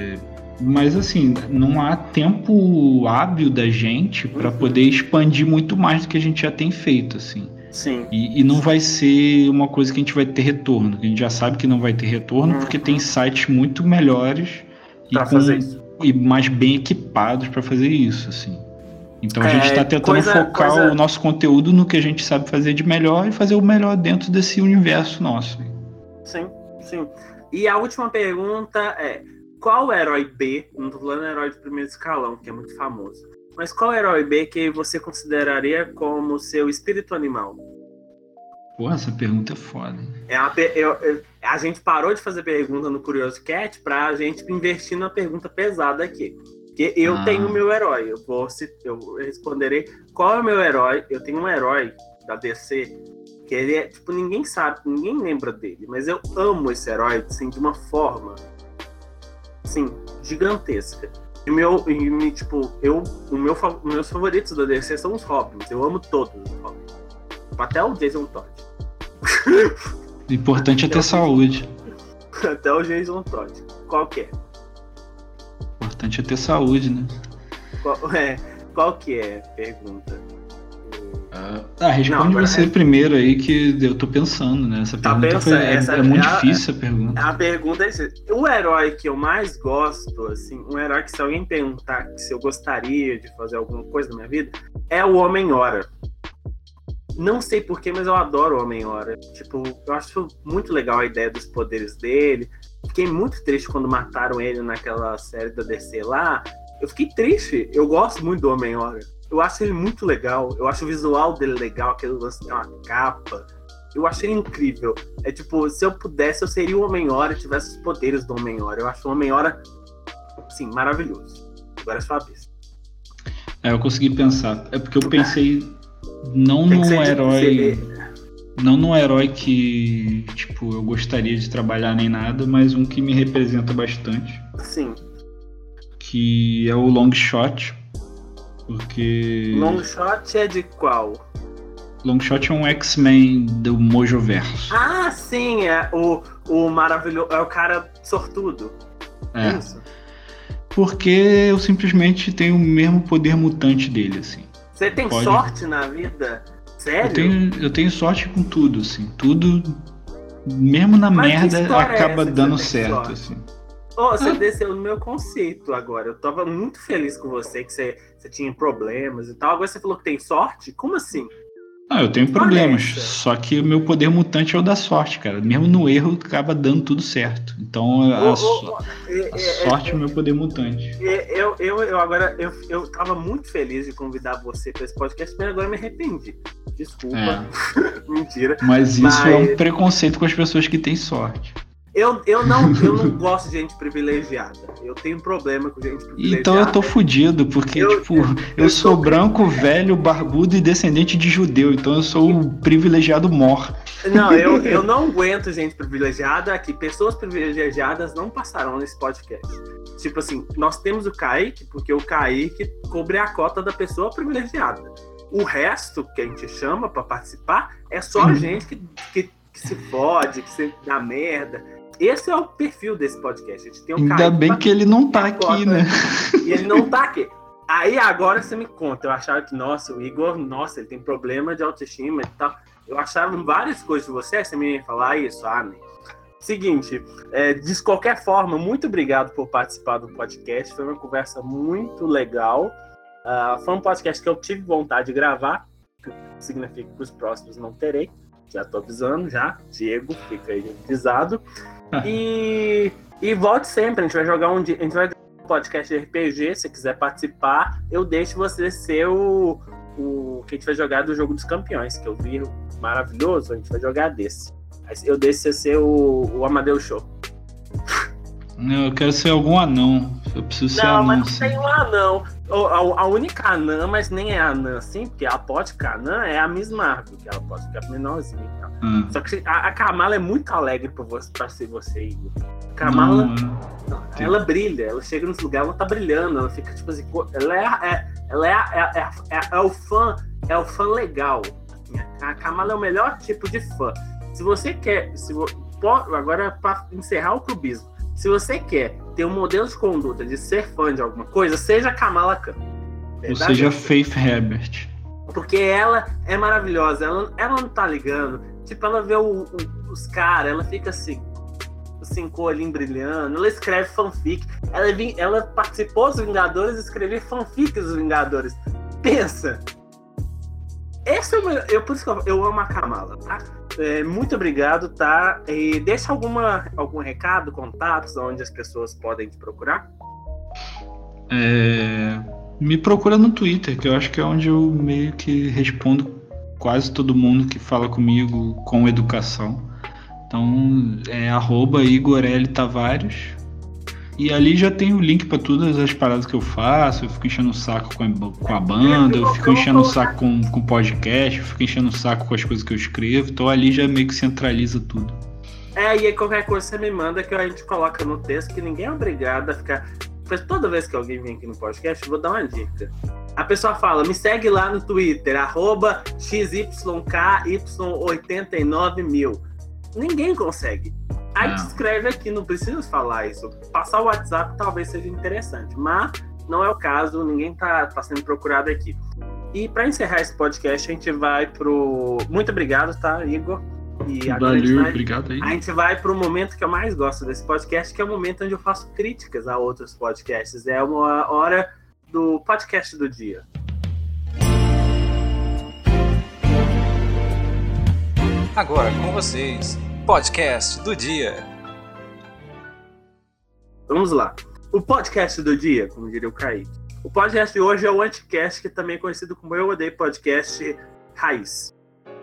Mas assim, não há tempo hábil da gente para Uhum. poder expandir muito mais do que a gente já tem feito, assim. Sim. E, e não vai ser uma coisa que a gente vai ter retorno. A gente já sabe que não vai ter retorno Uhum. porque tem sites muito melhores e, com- e mais bem equipados para fazer isso, assim. Então a É, gente está tentando coisa- focar coisa- o nosso conteúdo no que a gente sabe fazer de melhor e fazer o melhor dentro desse universo nosso. Sim, sim. E a última pergunta é: qual herói B, não tô falando herói de primeiro escalão, que é muito famoso, mas qual herói B que você consideraria como seu espírito animal? Pô, essa pergunta é foda. É uma eu- eu- a gente parou de fazer pergunta no Curioso Cat pra gente investir na pergunta pesada aqui. Porque eu Ah. tenho meu herói. Eu vou eu responderei qual é o meu herói. Eu tenho um herói da DC que ele é, tipo, ninguém sabe, ninguém lembra dele, mas eu amo esse herói, assim, de uma forma Sim, gigantesca. E meu, e, tipo, eu, o meu, meus favoritos da DC são os Robins. Eu amo todos os Robins. Até o Jason Todd. O (laughs) importante é ter saúde. Até o Jason Todd. Qual que é? O importante é ter saúde, né? Qual, (laughs) é, qual que é? Pergunta. Ah, responde Não, você é... primeiro aí que eu tô pensando, né? Essa tá pergunta foi, é, é, muito a, difícil a pergunta. A pergunta é o herói que eu mais gosto, assim, um herói que se alguém perguntar se eu gostaria de fazer alguma coisa na minha vida, é o Homem-Hora. Não sei porquê, mas eu adoro o Homem-Hora. Tipo, eu acho muito legal a ideia dos poderes dele. Fiquei muito triste quando mataram ele naquela série da DC lá. Eu fiquei triste. Eu gosto muito do Homem-Hora eu acho ele muito legal. Eu acho o visual dele legal, aquele lance tem uma capa. Eu acho ele incrível. É tipo, se eu pudesse, eu seria o Homem-Hora e tivesse os poderes do Homem-Hora. Eu acho o Homem-Hora, sim, maravilhoso. Agora é sua vez. É, eu consegui pensar. É porque eu pensei não no herói. Não no herói que, tipo, eu gostaria de trabalhar nem nada, mas um que me representa bastante. Sim. Que é o Long Shot porque. Longshot é de qual? Longshot é um X-Men do Mojoverso. Ah, sim, é o, o maravilhoso. É o cara sortudo. É. é. Isso. Porque eu simplesmente tenho o mesmo poder mutante dele, assim. Você tem Pode... sorte na vida? Sério? Eu tenho, eu tenho sorte com tudo, assim. Tudo, mesmo na Mas merda, é acaba é dando certo, sorte? assim. Oh, você desceu no meu conceito agora. Eu tava muito feliz com você, que você, você tinha problemas e tal. Agora você falou que tem sorte? Como assim? Ah, eu tenho problemas. Só que o meu poder mutante é o da sorte, cara. Mesmo no erro, acaba dando tudo certo. Então, a, oh, oh, a sorte é, é o meu poder mutante. Eu, eu, eu agora, eu, eu tava muito feliz de convidar você para esse podcast, mas agora me arrependi. Desculpa. É. (laughs) Mentira. Mas isso mas... é um preconceito com as pessoas que têm sorte. Eu, eu, não, eu não (laughs) gosto de gente privilegiada. Eu tenho problema com gente privilegiada. Então eu tô fudido, porque, eu, tipo, eu, eu sou branco, velho, barbudo e descendente de judeu. Então eu sou o privilegiado mor. Não, eu, (laughs) eu não aguento gente privilegiada que pessoas privilegiadas não passaram nesse podcast. Tipo assim, nós temos o Kaique, porque o Kaique cobre a cota da pessoa privilegiada. O resto que a gente chama para participar é só uhum. gente que, que, que se fode, que se dá merda esse é o perfil desse podcast. A gente tem um Ainda bem que ele não tá aqui, né? E ele não tá aqui. Aí agora você me conta. Eu achava que, nossa, o Igor, nossa, ele tem problema de autoestima e tal. Eu achava várias coisas de você, você me ia falar isso, ah, né? Seguinte, é, de qualquer forma, muito obrigado por participar do podcast. Foi uma conversa muito legal. Uh, foi um podcast que eu tive vontade de gravar, que significa que os próximos não terei. Já tô avisando, já. Diego, fica aí avisado. (laughs) e, e volte sempre, a gente vai jogar um dia, a gente vai um podcast de RPG, se quiser participar, eu deixo você ser o, o que a gente vai jogar do jogo dos campeões, que eu vi maravilhoso, a gente vai jogar desse. Eu deixo você ser o, o Amadeus Show. (laughs) Não, eu quero ser algum anão. Eu preciso ser não, anão. Não, mas não tem um anão. A, a, única anã, mas nem é anã assim, porque a Pótica anã é a mesma árvore, que ela pode ficar menorzinha e tal. Hum. Só que a, a Kamala é muito alegre pra, você, pra ser você, Igor. Kamala, hum. ela brilha, ela chega nos lugares, ela tá brilhando, ela fica tipo assim, ela é, é ela é, é, é, é, o fã, é o fã legal. Assim, a Kamala é o melhor tipo de fã. Se você quer, se, agora para encerrar o clubismo, se você quer ter um modelo de conduta de ser fã de alguma coisa, seja Kamala Khan. Ou seja Faith Herbert. Porque ela é maravilhosa, ela, ela não tá ligando. Tipo, ela vê o, o, os caras, ela fica assim, assim, com o olhinho brilhando, ela escreve fanfic. Ela, ela participou dos Vingadores e escreveu fanfic dos Vingadores. Pensa! Esse é o meu, eu, por isso que eu, eu amo a Kamala, tá? É, muito obrigado, tá? E deixa alguma, algum recado, contatos, onde as pessoas podem te procurar? É, me procura no Twitter, que eu acho que é onde eu meio que respondo quase todo mundo que fala comigo com educação. Então é arroba Igor L. Tavares. E ali já tem o link para todas as paradas que eu faço. Eu fico enchendo o saco com a, com a banda, eu fico enchendo o saco com o podcast, eu fico enchendo o saco com as coisas que eu escrevo. Então ali já meio que centraliza tudo. É, e aí qualquer coisa você me manda que a gente coloca no texto, que ninguém é obrigado a ficar. Toda vez que alguém vem aqui no podcast, eu vou dar uma dica. A pessoa fala, me segue lá no Twitter, arroba XYKY89mil. Ninguém consegue. Aí Não. te escreve aqui, não precisa falar isso. Passar o WhatsApp talvez seja interessante, mas não é o caso, ninguém tá, tá sendo procurado aqui. E para encerrar esse podcast, a gente vai pro. Muito obrigado, tá, Igor? E agora a Valeu, vai- obrigado aí. a gente vai para o momento que eu mais gosto desse podcast, que é o momento onde eu faço críticas a outros podcasts. É uma hora do podcast do dia. Agora com vocês, podcast do dia. Vamos lá. O podcast do dia, como diria o Kaique. O podcast de hoje é o Anticast, que também é conhecido como Eu Odeio Podcast Raiz.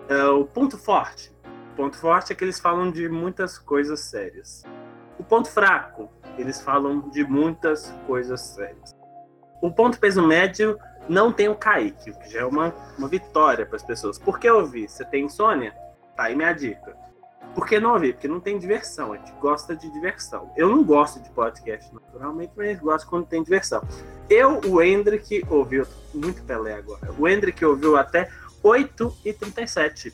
É o ponto forte. O ponto forte é que eles falam de muitas coisas sérias. O ponto fraco, eles falam de muitas coisas sérias. O ponto peso médio não tem o Kaique, o que já é uma, uma vitória para as pessoas. Por que ouvir? Você tem insônia? Tá aí minha dica. Por que não ouvir? Porque não tem diversão. A gente gosta de diversão. Eu não gosto de podcast naturalmente, mas gosto quando tem diversão. Eu, o Hendrick, ouviu. Muito Pelé agora. O Hendrick ouviu até 8h37.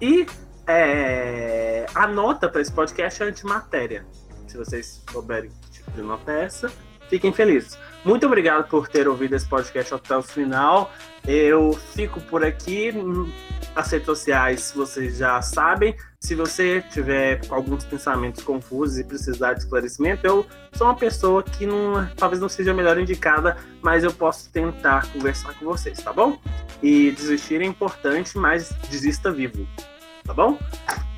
E é, a nota para esse podcast é antimatéria. Se vocês souberem que tipo de nota é essa, fiquem felizes. Muito obrigado por ter ouvido esse podcast até o final. Eu fico por aqui. As redes sociais vocês já sabem. Se você tiver alguns pensamentos confusos e precisar de esclarecimento, eu sou uma pessoa que não, talvez não seja a melhor indicada, mas eu posso tentar conversar com vocês, tá bom? E desistir é importante, mas desista vivo, tá bom?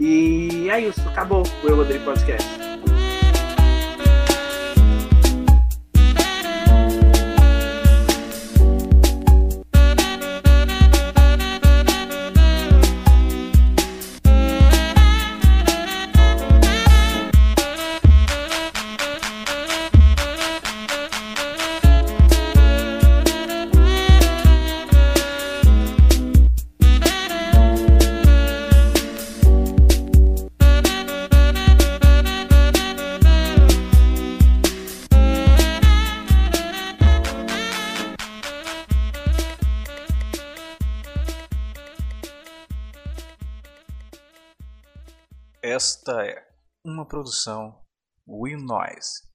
E é isso, acabou o Eu Odeio Podcast. Esta é uma produção Will Noise.